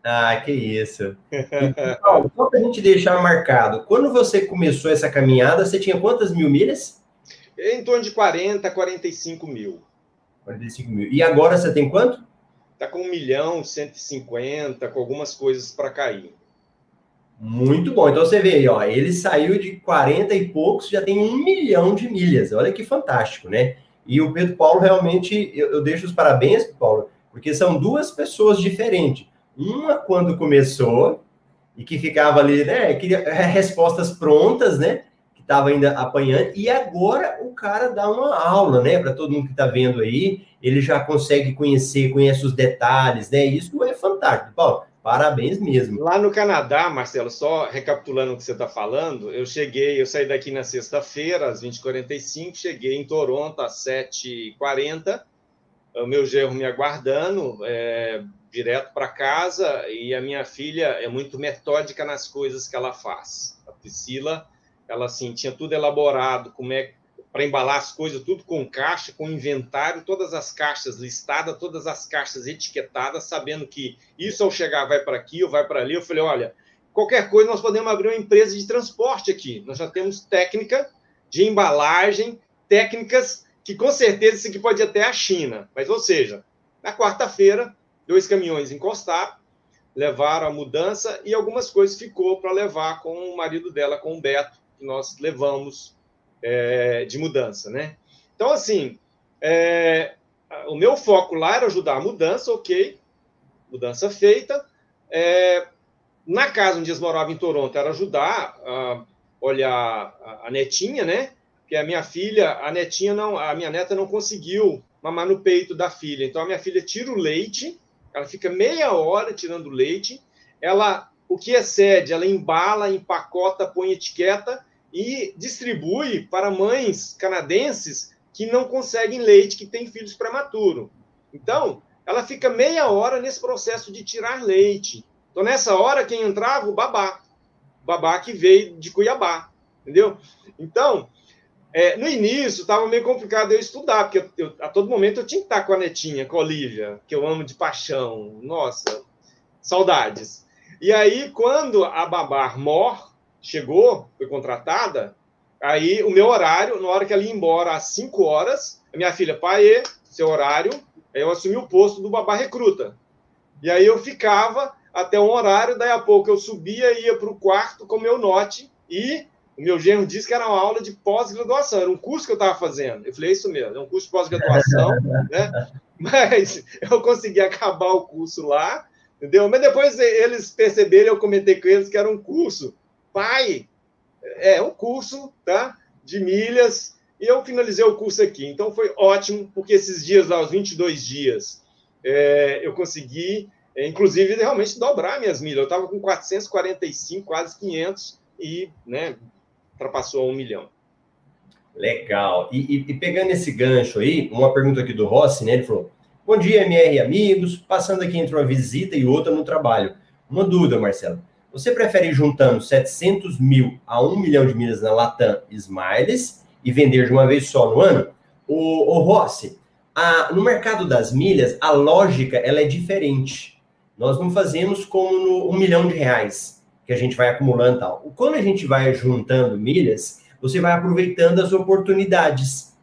Ah, que isso. Paulo, só para a gente deixar marcado, quando você começou essa caminhada, você tinha quantas mil milhas? Em torno de 40, 45 mil. 45 mil. E agora você tem quanto? Está com 1 milhão, 150, com algumas coisas para cair. Muito bom. Então você vê aí, ó, ele saiu de 40 e poucos, já tem um milhão de milhas. Olha que fantástico, né? E o Pedro Paulo realmente, eu, eu deixo os parabéns, Paulo, porque são duas pessoas diferentes. Uma quando começou e que ficava ali, né? Queria é, respostas prontas, né? Que estava ainda apanhando, e agora o cara dá uma aula, né? Para todo mundo que está vendo aí, ele já consegue conhecer, conhece os detalhes, né? Isso é fantástico, Paulo. Parabéns mesmo. Lá no Canadá, Marcelo, só recapitulando o que você está falando, eu cheguei, eu saí daqui na sexta-feira, às 20h45, cheguei em Toronto às 7h40, o meu gerro me aguardando, é, direto para casa, e a minha filha é muito metódica nas coisas que ela faz. A Priscila, ela assim, tinha tudo elaborado, como é para embalar as coisas, tudo com caixa, com inventário, todas as caixas listadas, todas as caixas etiquetadas, sabendo que isso ao chegar vai para aqui ou vai para ali. Eu falei: olha, qualquer coisa nós podemos abrir uma empresa de transporte aqui. Nós já temos técnica de embalagem, técnicas que com certeza isso aqui pode ir até a China. Mas, ou seja, na quarta-feira, dois caminhões encostaram, levaram a mudança e algumas coisas ficou para levar com o marido dela, com o Beto, que nós levamos é, de mudança, né? Então, assim, é, o meu foco lá era ajudar a mudança, ok, mudança feita. É, na casa onde eles moravam em Toronto, era ajudar a olhar a, a netinha, né? Que a minha filha, a netinha não, a minha neta não conseguiu mamar no peito da filha. Então a minha filha tira o leite, ela fica meia hora tirando leite, ela o que excede, ela embala, empacota, põe etiqueta e distribui para mães canadenses que não conseguem leite, que têm filhos prematuros. Então, ela fica meia hora nesse processo de tirar leite. Então, nessa hora, quem entrava? O babá. O babá que veio de Cuiabá, entendeu? Então, é, no início, estava meio complicado eu estudar, porque eu, eu, a todo momento eu tinha que estar com a netinha, com a Olivia, que eu amo de paixão. Nossa, saudades. E aí, quando a babá morre, chegou, foi contratada, aí o meu horário, na hora que ela ia embora às 5 horas, a minha filha, pai, seu horário, aí eu assumi o posto do babá recruta. E aí eu ficava até um horário, daí a pouco eu subia e ia para o quarto com o meu note e o meu genro disse que era uma aula de pós-graduação, era um curso que eu estava fazendo. Eu falei, é isso mesmo, é um curso de pós-graduação, né? Mas eu consegui acabar o curso lá, entendeu? Mas depois eles perceberam, eu comentei com eles que era um curso pai, é um curso tá, de milhas, e eu finalizei o curso aqui. Então foi ótimo, porque esses dias lá, os 22 dias, é, eu consegui, é, inclusive, realmente dobrar minhas milhas. Eu estava com 445, quase 500, e né, ultrapassou um milhão. Legal. E, e, e, pegando esse gancho aí, uma pergunta aqui do Rossi, né? Ele falou: Bom dia, MR amigos. Passando aqui entre uma visita e outra no trabalho. Uma dúvida, Marcelo. Você prefere ir juntando 700 mil a 1 milhão de milhas na Latam Smiles e vender de uma vez só no ano? O, o Rossi, a, no mercado das milhas, a lógica ela é diferente. Nós não fazemos como no 1 milhão de reais, que a gente vai acumulando tal. Quando a gente vai juntando milhas, você vai aproveitando as oportunidades.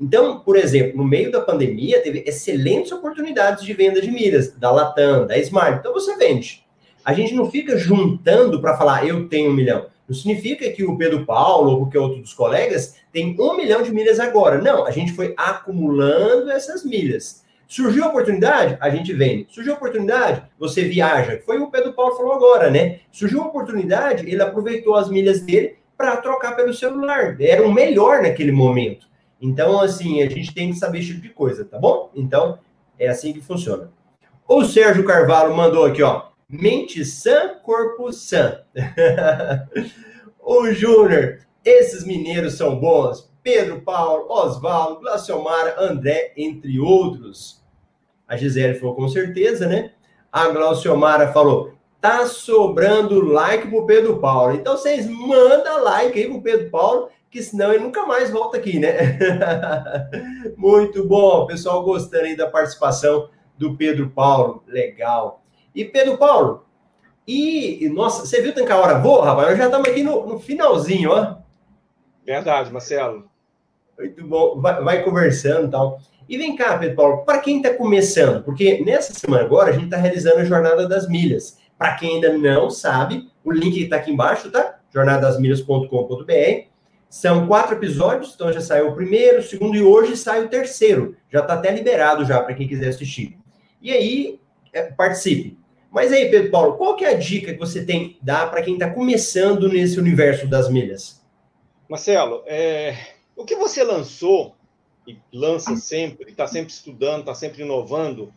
Então, por exemplo, no meio da pandemia, teve excelentes oportunidades de venda de milhas, da Latam, da Smart. Então, você vende. A gente não fica juntando para falar, eu tenho um milhão. Não significa que o Pedro Paulo ou qualquer outro dos colegas tem um milhão de milhas agora. Não, a gente foi acumulando essas milhas. Surgiu a oportunidade, a gente vende. Surgiu a oportunidade, você viaja. Foi o Pedro Paulo falou agora, né? Surgiu a oportunidade, ele aproveitou as milhas dele para trocar pelo celular. Era o melhor naquele momento. Então, assim, a gente tem que saber esse tipo de coisa, tá bom? Então, é assim que funciona. O Sérgio Carvalho mandou aqui, ó. Mente sã, corpo sã. o Júnior, esses mineiros são bons. Pedro Paulo, Oswaldo, Glaciomar, André, entre outros. A Gisele falou com certeza, né? A Glauciomara falou: tá sobrando like pro Pedro Paulo. Então vocês mandam like aí pro Pedro Paulo, que senão ele nunca mais volta aqui, né? Muito bom, pessoal gostando aí da participação do Pedro Paulo. Legal. E Pedro Paulo, e, nossa, você viu tem que a hora boa, rapaz? Nós já estamos aqui no, no, finalzinho, ó. Verdade, Marcelo. Muito bom. Vai, vai conversando e tal. E vem cá, Pedro Paulo, para quem está começando, porque nessa semana agora a gente está realizando a Jornada das Milhas. Para quem ainda não sabe, o link está aqui embaixo, tá? jornadasmilhas.com.br. São quatro episódios, então já saiu o primeiro, o segundo e hoje sai o terceiro. Já está até liberado já para quem quiser assistir. E aí, é, participe. Mas aí, Pedro Paulo, qual que é a dica que você tem dar para quem está começando nesse universo das milhas? Marcelo, é, o que você lançou e lança sempre, está sempre estudando, está sempre inovando,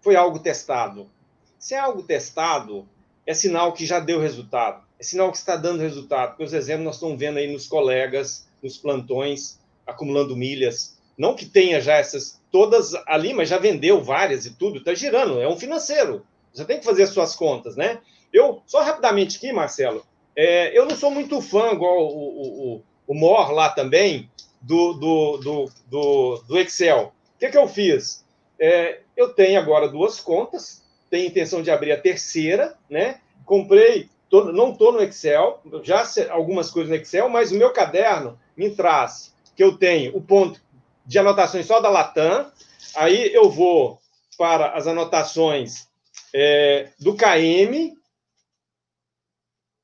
foi algo testado. Se é algo testado, é sinal que já deu resultado. É sinal que está dando resultado. Porque os exemplos nós estamos vendo aí nos colegas, nos plantões, acumulando milhas. Não que tenha já essas todas ali, mas já vendeu várias e tudo, está girando. É um financeiro. Você tem que fazer as suas contas, né? Eu, só rapidamente aqui, Marcelo, é, eu não sou muito fã, igual o, o, o, o Mor lá também, do, do, do, do, do Excel. O que, que eu fiz? É, eu tenho agora duas contas, tenho intenção de abrir a terceira, né? Comprei, tô, não estou no Excel, já algumas coisas no Excel, mas o meu caderno me traz que eu tenho o ponto de anotações só da Latam, aí eu vou para as anotações é, do KM,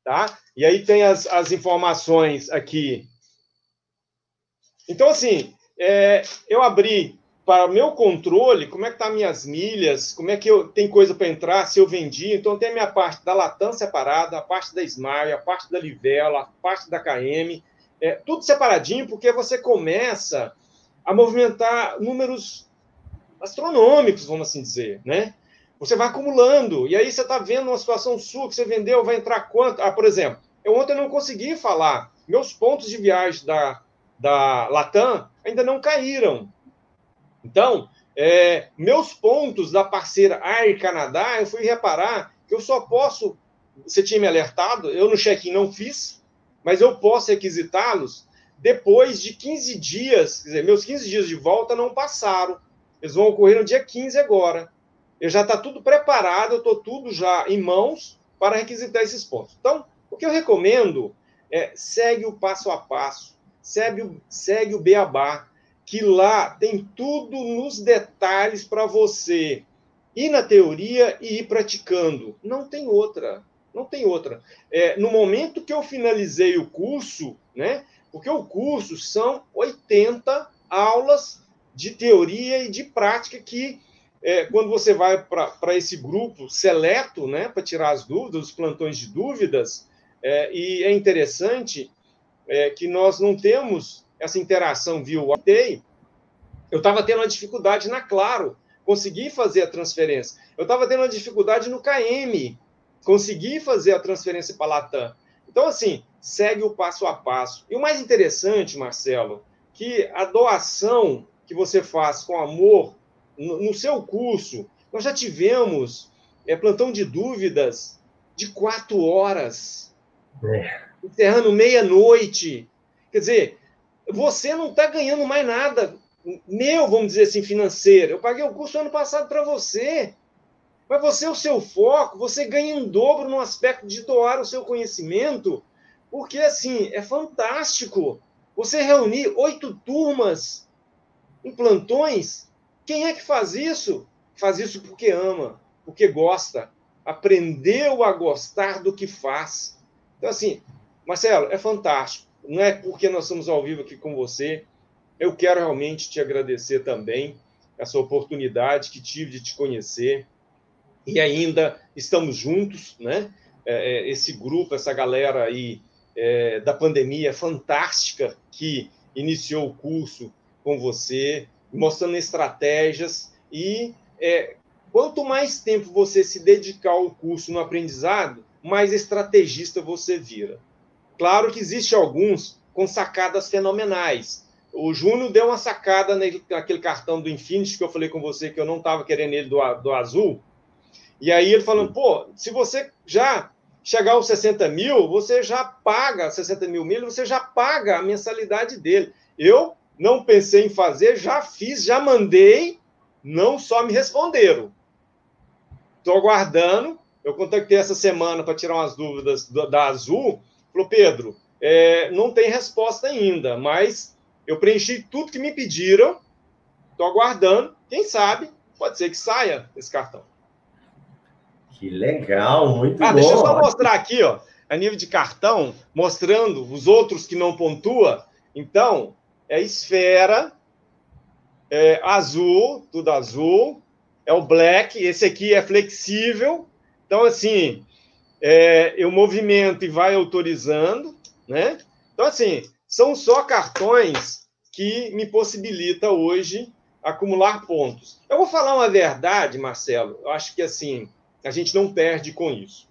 tá? E aí tem as, as informações aqui então, assim, é, eu abri para o meu controle, como é que tá minhas milhas, como é que eu tem coisa para entrar, se eu vendi. Então, tem a minha parte da Latam separada, a parte da Smile, a parte da Livela, a parte da KM, é, tudo separadinho, porque você começa a movimentar números astronômicos, vamos assim dizer, né? Você vai acumulando, e aí você está vendo uma situação sua que você vendeu, vai entrar quanto? Ah, por exemplo, eu ontem não consegui falar meus pontos de viagem da da Latam ainda não caíram. Então, é, meus pontos da parceira Air Canadá, eu fui reparar que eu só posso. Você tinha me alertado, eu no check-in não fiz, mas eu posso requisitá-los depois de 15 dias. Quer dizer, meus 15 dias de volta não passaram. Eles vão ocorrer no dia 15 agora. Eu já está tudo preparado, eu estou tudo já em mãos para requisitar esses pontos. Então, o que eu recomendo é segue o passo a passo segue, segue o Beabá, que lá tem tudo nos detalhes para você ir na teoria e ir praticando. Não tem outra. Não tem outra. É, no momento que eu finalizei o curso, né? Porque o curso são 80 aulas de teoria e de prática que é, quando você vai para esse grupo seleto, né, para tirar as dúvidas, os plantões de dúvidas, é, e é interessante é, que nós não temos essa interação via WhatsApp, eu estava tendo uma dificuldade na Claro, consegui fazer a transferência. Eu estava tendo uma dificuldade no KM, consegui fazer a transferência para a Latam. Então, assim, segue o passo a passo. E o mais interessante, Marcelo, que a doação que você faz com amor no, no seu curso, nós já tivemos é, plantão de dúvidas de quatro horas. É enterrando meia-noite. Quer dizer, você não está ganhando mais nada meu, vamos dizer assim, financeiro. Eu paguei o curso ano passado para você. Mas você, o seu foco, você ganha em dobro no aspecto de doar o seu conhecimento, porque, assim, é fantástico. Você reunir oito turmas em plantões, quem é que faz isso? Faz isso porque ama, porque gosta, aprendeu a gostar do que faz. Então, assim, Marcelo, é fantástico. Não é porque nós estamos ao vivo aqui com você. Eu quero realmente te agradecer também essa oportunidade que tive de te conhecer. E ainda estamos juntos, né? É, é esse grupo, essa galera aí é, da pandemia fantástica que iniciou o curso com você, mostrando estratégias e é, quanto mais tempo você se dedicar ao curso no aprendizado, mais estrategista você vira. Claro que existe alguns com sacadas fenomenais. O Júnior deu uma sacada naquele cartão do Infinity que eu falei com você que eu não estava querendo ele do, do azul. E aí ele falando, pô, se você já chegar aos 60 mil, você já paga 60 mil milhas, você já paga a mensalidade dele. Eu não pensei em fazer, já fiz, já mandei, não só me responderam. Estou aguardando. Eu contactei essa semana para tirar umas dúvidas da Azul. Falou, Pedro, é, não tem resposta ainda, mas eu preenchi tudo que me pediram. Estou aguardando. Quem sabe, pode ser que saia esse cartão. Que legal, muito ah, bom. Deixa eu só mostrar aqui, ó, a nível de cartão, mostrando os outros que não pontua. Então, é esfera, é azul, tudo azul, é o black, esse aqui é flexível. Então, assim, é, eu movimento e vai autorizando, né? Então, assim, são só cartões que me possibilita hoje acumular pontos. Eu vou falar uma verdade, Marcelo. Eu acho que assim a gente não perde com isso.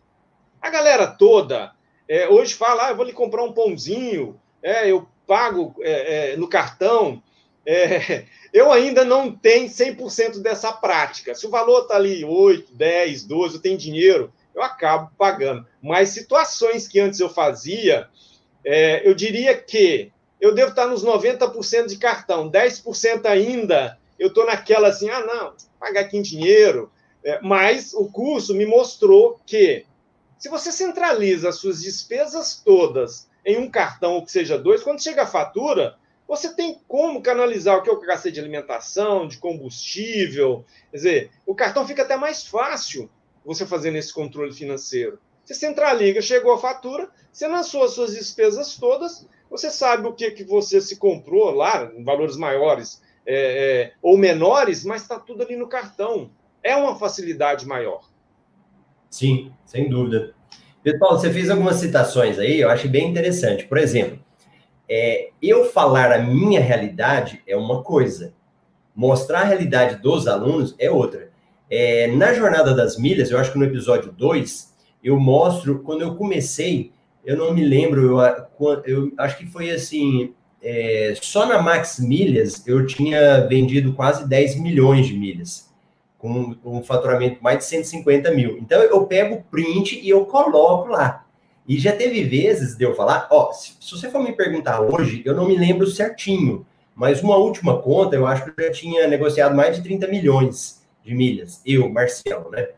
A galera toda é, hoje fala: ah, eu vou lhe comprar um pãozinho, é, eu pago é, é no cartão. É, eu ainda não tenho 100% dessa prática. Se o valor está ali 8, 10, 12, eu tenho dinheiro, eu acabo pagando. Mas situações que antes eu fazia, é, eu diria que eu devo estar nos 90% de cartão, 10% ainda eu estou naquela assim, ah, não, pagar aqui em dinheiro. É, mas o curso me mostrou que se você centraliza as suas despesas todas em um cartão, ou que seja dois, quando chega a fatura, você tem como canalizar o que eu gastei de alimentação, de combustível. Quer dizer, o cartão fica até mais fácil você fazer nesse controle financeiro. Você centraliza, chegou a fatura, você lançou as suas despesas todas, você sabe o que, que você se comprou lá, em valores maiores é, é, ou menores, mas está tudo ali no cartão. É uma facilidade maior. Sim, sem dúvida. Pessoal, você fez algumas citações aí, eu acho bem interessante. Por exemplo, é, eu falar a minha realidade é uma coisa, mostrar a realidade dos alunos é outra. É, na Jornada das Milhas, eu acho que no episódio 2, eu mostro, quando eu comecei, eu não me lembro, eu, eu acho que foi assim, é, só na Max Milhas eu tinha vendido quase 10 milhões de milhas, com, um faturamento mais de 150 mil. Então eu pego o print e eu coloco lá. E já teve vezes de eu falar, ó, se, se você for me perguntar hoje, eu não me lembro certinho, mas uma última conta, eu acho que eu já tinha negociado mais de 30 milhões de milhas, eu, Marcelo, né?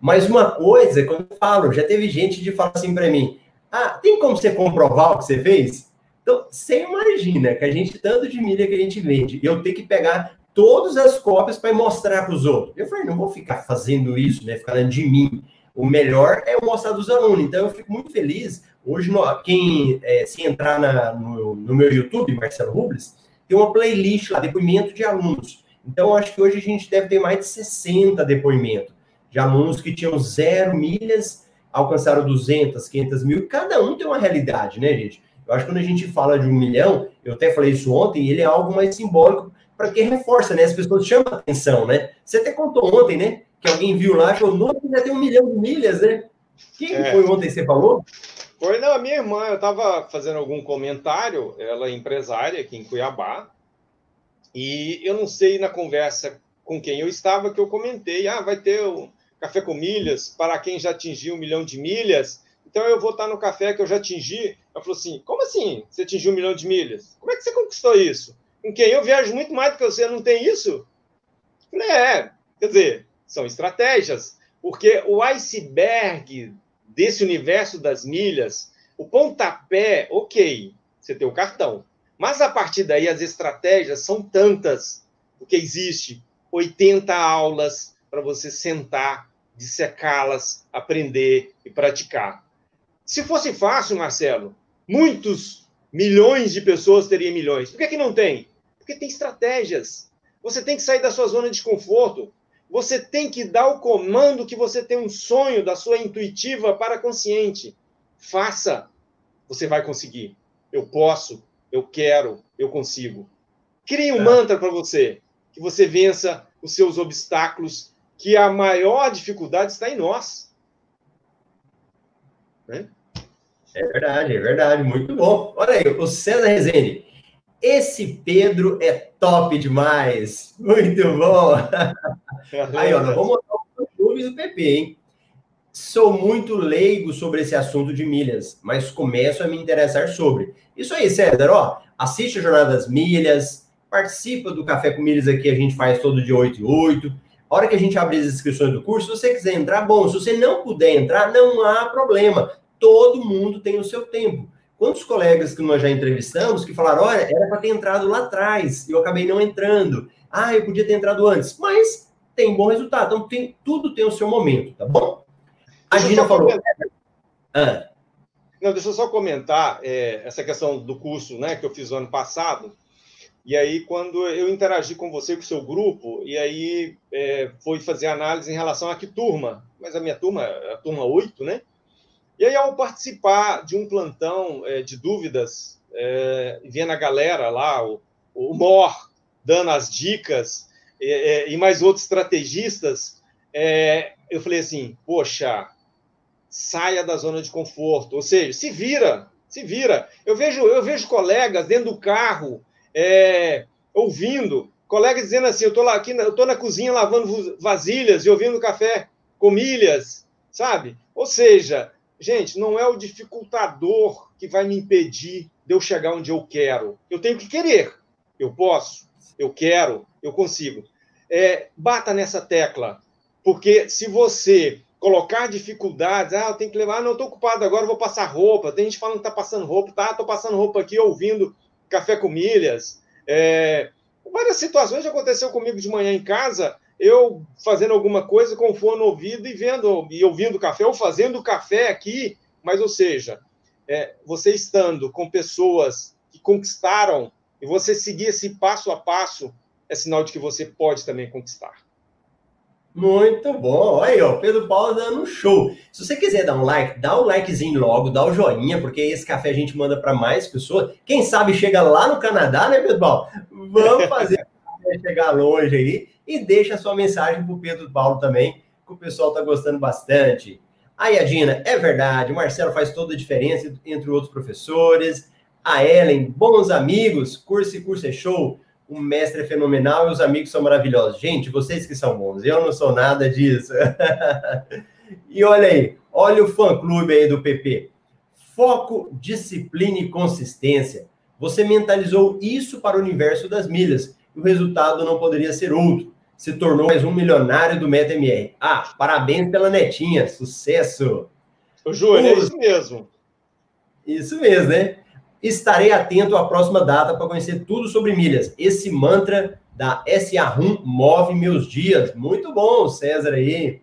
Mas uma coisa, quando eu falo, já teve gente de falar assim para mim, ah, tem como você comprovar o que você fez? Então, você imagina que a gente, tanto de milha que a gente vende, eu tenho que pegar todas as cópias para mostrar para os outros. Eu falei, não vou ficar fazendo isso, né? Falando de mim. O melhor é mostrar dos alunos. Então, eu fico muito feliz. Hoje, quem é, se entrar na, no, no, meu YouTube, Marcelo Rubles, tem uma playlist lá, depoimento de alunos. Então, acho que hoje a gente deve ter mais de 60 depoimentos de alunos que tinham zero milhas, alcançaram 200, 500 mil. Cada um tem uma realidade, né, gente? Eu acho que quando a gente fala de um milhão, eu até falei isso ontem, ele é algo mais simbólico para que reforça, né? As pessoas chamam a atenção, né? Você até contou ontem, né? Que alguém viu lá e falou, nossa, já tem um milhão de milhas, né? Quem é. foi ontem você falou? Foi, não, a minha irmã, eu estava fazendo algum comentário, ela é empresária aqui em Cuiabá, e eu não sei na conversa com quem eu estava que eu comentei, ah, vai ter o café com milhas para quem já atingiu um milhão de milhas, então eu vou estar no café que eu já atingi. Ela falou assim, como assim você atingiu um milhão de milhas? Como é que você conquistou isso? Com quem eu viajo muito mais do que você, não tem isso? Eu falei, é, quer dizer, são estratégias, porque o iceberg desse universo das milhas, o pontapé, ok, você tem o cartão, mas a partir daí as estratégias são tantas, porque existe 80 aulas para você sentar, dissecá-las, aprender e praticar. Se fosse fácil, Marcelo, muitos milhões de pessoas teriam milhões. Por que, que não tem? Porque tem estratégias. Você tem que sair da sua zona de conforto. Você tem que dar o comando que você tem um sonho da sua intuitiva para consciente. Faça. Você vai conseguir. Eu posso, eu quero, eu consigo. Crie um mantra para você, que você vença os seus obstáculos, que a maior dificuldade está em nós. Né? É verdade, é verdade, muito bom. Olha aí, o César Rezende. Esse Pedro é top demais. Muito bom. Aí, ó, nós vamos montar o clube do PP, hein? Sou muito leigo sobre esse assunto de milhas, mas começo a me interessar sobre. Isso aí, César, ó, assiste a Jornada das Milhas, participa do Café com Milhas aqui, a gente faz todo dia 8 e 8. A hora que a gente abrir as inscrições do curso, se você quiser entrar, bom. Se você não puder entrar, não há problema. Todo mundo tem o seu tempo. Quantos colegas que nós já entrevistamos que falaram, olha, era para ter entrado lá atrás, e eu acabei não entrando. Ah, eu podia ter entrado antes. Mas tem bom resultado. Então, tem, tudo tem o seu momento, tá bom? A Gina falou. Ah. Não, deixa eu só comentar é, essa questão do curso né, que eu fiz no ano passado. E aí, quando eu interagi com você, com o seu grupo, e aí é, foi fazer análise em relação a que turma, mas a minha turma, a turma 8, né? E aí, ao participar de um plantão é, de dúvidas, é, vendo a galera lá, o, o Mor dando as dicas, é, e mais outros estrategistas, é, eu falei assim, poxa, saia da zona de conforto, ou seja, se vira, se vira. Eu vejo, eu vejo colegas dentro do carro é, ouvindo, colegas dizendo assim, eu lá aqui, eu tô na cozinha lavando vasilhas e ouvindo café com milhas, sabe? Ou seja, gente, não é o dificultador que vai me impedir de eu chegar onde eu quero. Eu tenho que querer. Eu posso, eu quero, eu consigo. É, bata nessa tecla, porque se você colocar dificuldades. Ah, eu tenho que levar, ah, não, estou ocupado agora, vou passar roupa. Tem gente falando que está passando roupa, tá? Estou passando roupa aqui ouvindo café com milhas. É, várias situações já aconteceu comigo de manhã em casa, eu fazendo alguma coisa com fone no ouvido e vendo e ouvindo café, ou fazendo café aqui, mas ou seja, é, você estando com pessoas que conquistaram e você seguir esse passo a passo é sinal de que você pode também conquistar. Muito bom. Aí, ó, Pedro Paulo dando um show. Se você quiser dar um like, dá um likezinho logo, dá o um joinha, porque esse café a gente manda para mais pessoas. Quem sabe chega lá no Canadá, né, Pedro Paulo? Vamos fazer chegar longe aí e deixa sua mensagem pro Pedro Paulo também, que o pessoal tá gostando bastante. A Dina, é verdade, o Marcelo faz toda a diferença entre outros professores. A Ellen, bons amigos, curso e curso é show o mestre é fenomenal e os amigos são maravilhosos. Gente, vocês que são bons, eu não sou nada disso. e olha aí, olha o fã-clube aí do PP. Foco, disciplina e consistência. Você mentalizou isso para o universo das milhas e o resultado não poderia ser outro. Se tornou mais um milionário do MetaMR. Ah, parabéns pela netinha, sucesso! Ô, Júlio, é isso mesmo. Isso mesmo, né? Estarei atento à próxima data para conhecer tudo sobre milhas. Esse mantra da SA1 move meus dias. Muito bom, César aí.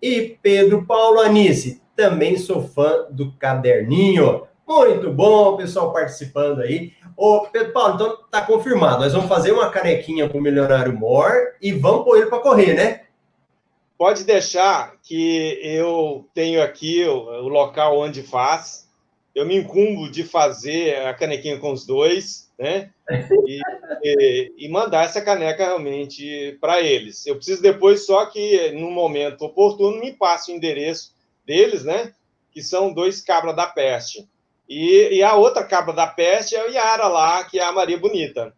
E Pedro Paulo Anice, também sou fã do caderninho. Muito bom, pessoal participando aí. Ô, Pedro Paulo, então tá confirmado. Nós vamos fazer uma canequinha com o Milionário Mor e vamos pôr ele para correr, né? Pode deixar que eu tenho aqui o, o local onde faz eu me incumbo de fazer a canequinha com os dois, né? E, e, e mandar essa caneca realmente para eles. Eu preciso depois só que, no momento oportuno, me passe o endereço deles, né? Que são dois cabras da peste. E, e a outra cabra da peste é a Yara lá, que é a Maria Bonita.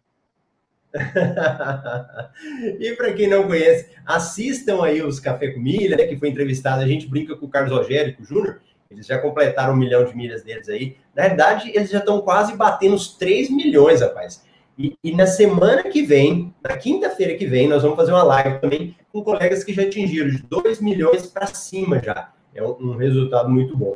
e para quem não conhece, assistam aí os Café com Milha, né, que foi entrevistado. A gente brinca com o Carlos Rogério, com o Júnior, eles já completaram um milhão de milhas deles aí. Na verdade, eles já estão quase batendo os 3 milhões, rapaz. E, e na semana que vem, na quinta-feira que vem, nós vamos fazer uma live também com colegas que já atingiram de 2 milhões para cima já. É um, um, resultado muito bom.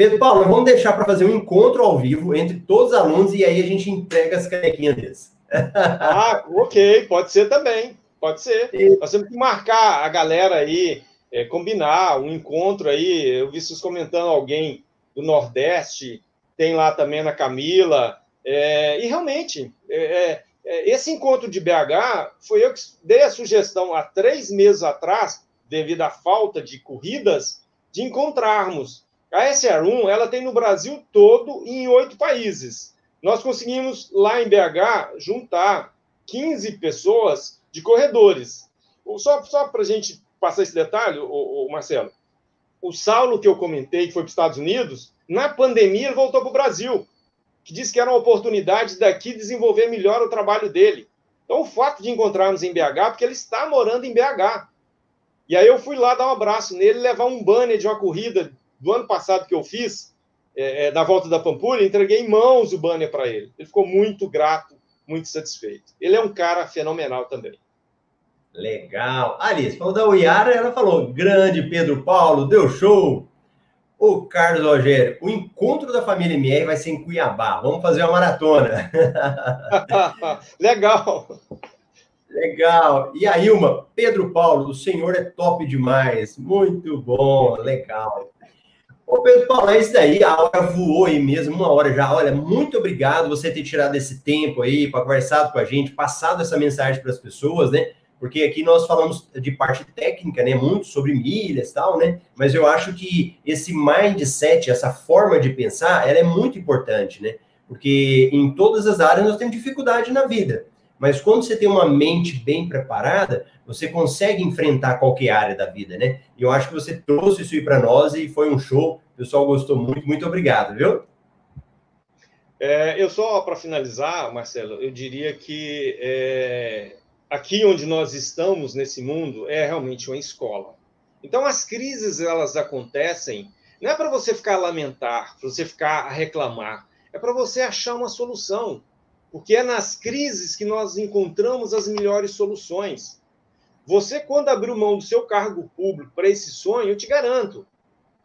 Pedro Paulo, vamos deixar para fazer um encontro ao vivo entre todos os alunos e aí a gente entrega as canequinhas deles. ah, ok, pode ser também. Pode ser. E... Nós temos que marcar a galera aí é, combinar um encontro aí. Eu vi vocês comentando alguém do Nordeste, tem lá também na Camila. É, e realmente, é, é, é esse encontro de BH foi eu que dei a sugestão há três meses atrás, devido à falta de corridas, de encontrarmos. A SR1 ela tem no Brasil todo e em oito países. nós conseguimos lá em BH juntar 15 pessoas de corredores. Só, só para a gente passar esse detalhe, o, Marcelo, o Saulo que eu comentei, que foi para os Estados Unidos, na pandemia ele voltou para o Brasil, que disse que era uma oportunidade daqui desenvolver melhor o trabalho dele. Então, o fato de encontrarmos em BH, porque ele está morando em BH. E aí eu fui lá dar um abraço nele, levar um banner de uma corrida do ano passado que eu fiz, é, é, da volta da Pampulha, entreguei em mãos o banner para ele. Ele ficou muito grato, muito satisfeito. Ele é um cara fenomenal também. Legal. Alice, falou da Uiara, ela falou: grande Pedro Paulo, deu show. O Carlos Rogério, o encontro da família MR vai ser em Cuiabá. Vamos fazer uma maratona. Legal. Legal. E a Ilma, Pedro Paulo, o senhor é top demais. Muito bom, legal. Ô, Pedro Paulo, é isso daí. A hora voou aí mesmo, uma hora já. Olha, muito obrigado você ter tirado esse tempo aí para conversar com a gente, passado essa mensagem para as pessoas, né? Porque aqui nós falamos de parte técnica, né? Muito sobre milhas e tal, né? Mas eu acho que esse mindset, essa forma de pensar, ela é muito importante, né? Porque em todas as áreas nós temos dificuldade na vida. Mas quando você tem uma mente bem preparada, você consegue enfrentar qualquer área da vida, né? E eu acho que você trouxe isso aí para nós e foi um show. O pessoal gostou muito. Muito obrigado, viu? É, eu só para finalizar, Marcelo, eu diria que é, aqui onde nós estamos nesse mundo é realmente uma escola. Então as crises elas acontecem não é para você ficar a lamentar, para você ficar a reclamar, é para você achar uma solução porque é nas crises que nós encontramos as melhores soluções. Você, quando abriu mão do seu cargo público para esse sonho, eu te garanto,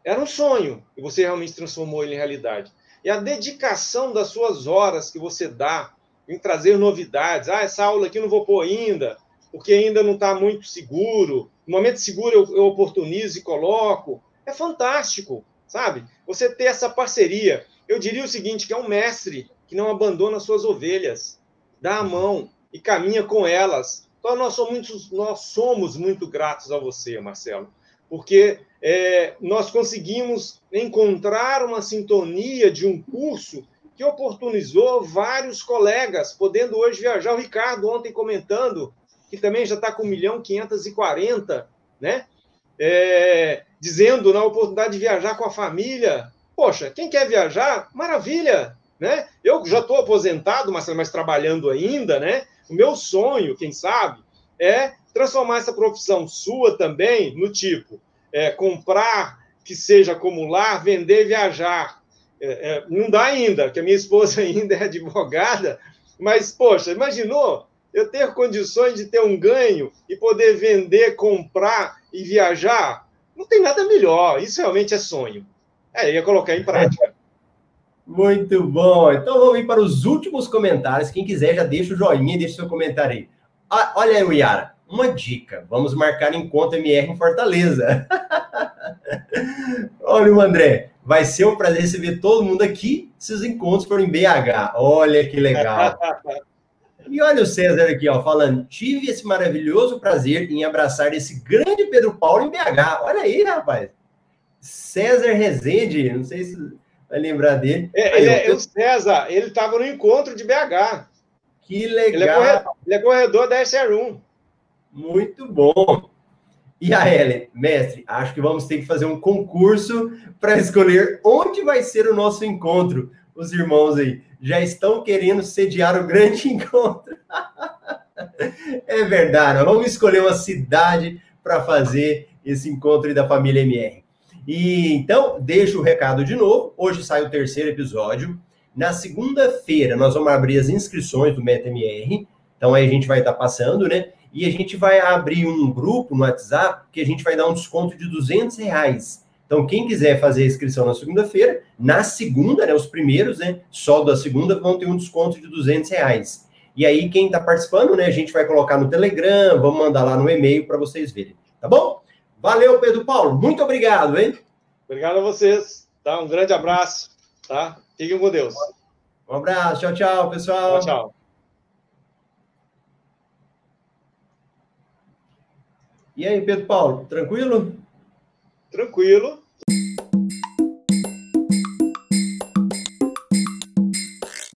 era um sonho e você realmente transformou ele em realidade. E a dedicação das suas horas que você dá em trazer novidades. Ah, essa aula aqui não vou pôr ainda, porque ainda não está muito seguro. No momento seguro eu, eu oportunizo e coloco. É fantástico, sabe? Você ter essa parceria. Eu diria o seguinte, que é um mestre que não abandona suas ovelhas, dá a mão e caminha com elas. Então, nós somos muito, nós somos muito gratos a você, Marcelo, porque é, nós conseguimos encontrar uma sintonia de um curso que oportunizou vários colegas, podendo hoje viajar. O Ricardo, ontem comentando, que também já está com 1 milhão 540, né? É, dizendo na oportunidade de viajar com a família. Poxa, quem quer viajar, maravilha! Né? Eu já estou aposentado, mas, mas trabalhando ainda, né? O meu sonho, quem sabe, é transformar essa profissão sua também no tipo é, comprar que seja acumular, vender viajar. É, é, não dá ainda, que a minha esposa ainda é advogada, mas, poxa, imaginou eu ter condições de ter um ganho e poder vender, comprar e viajar? Não tem nada melhor, isso realmente é sonho. É, ia colocar em prática. Muito bom. Então vamos ir para os últimos comentários. Quem quiser já deixa o joinha, deixa o seu comentário aí. Ah, olha aí, Yara, uma dica. Vamos marcar encontro MR em Fortaleza. olha o André. Vai ser um prazer receber todo mundo aqui se os encontros forem em BH. Olha que legal. E olha o César aqui, ó, falando: tive esse maravilhoso prazer em abraçar esse grande Pedro Paulo em BH. Olha aí, rapaz. César Rezende, não sei se vai lembrar dele. É, ele é, o César, ele estava no encontro de BH. Que legal. Ele é corredor, ele é corredor da SR1. Muito bom. E a Ellen, mestre, acho que vamos ter que fazer um concurso para escolher onde vai ser o nosso encontro. Os irmãos aí já estão querendo sediar o grande encontro. é verdade, vamos escolher uma cidade para fazer esse encontro da família MR. E então, deixo o recado de novo. Hoje sai o terceiro episódio. Na segunda-feira, nós vamos abrir as inscrições do MetaMR. Então, aí a gente vai estar passando, né? E a gente vai abrir um grupo no WhatsApp que a gente vai dar um desconto de 200 reais. Então, quem quiser fazer a inscrição na segunda-feira, na segunda, né? Os primeiros, né? Só da segunda vão ter um desconto de 200 reais. E aí, quem está participando, né? A gente vai colocar no Telegram, vamos mandar lá no e-mail para vocês verem. Tá bom? Valeu, Pedro Paulo. Muito obrigado, hein? Obrigado a vocês. Tá? Um grande abraço. Tá? Fiquem com Deus. Um abraço. Tchau, tchau, pessoal. Tchau, tchau. E aí, Pedro Paulo, tranquilo? Tranquilo.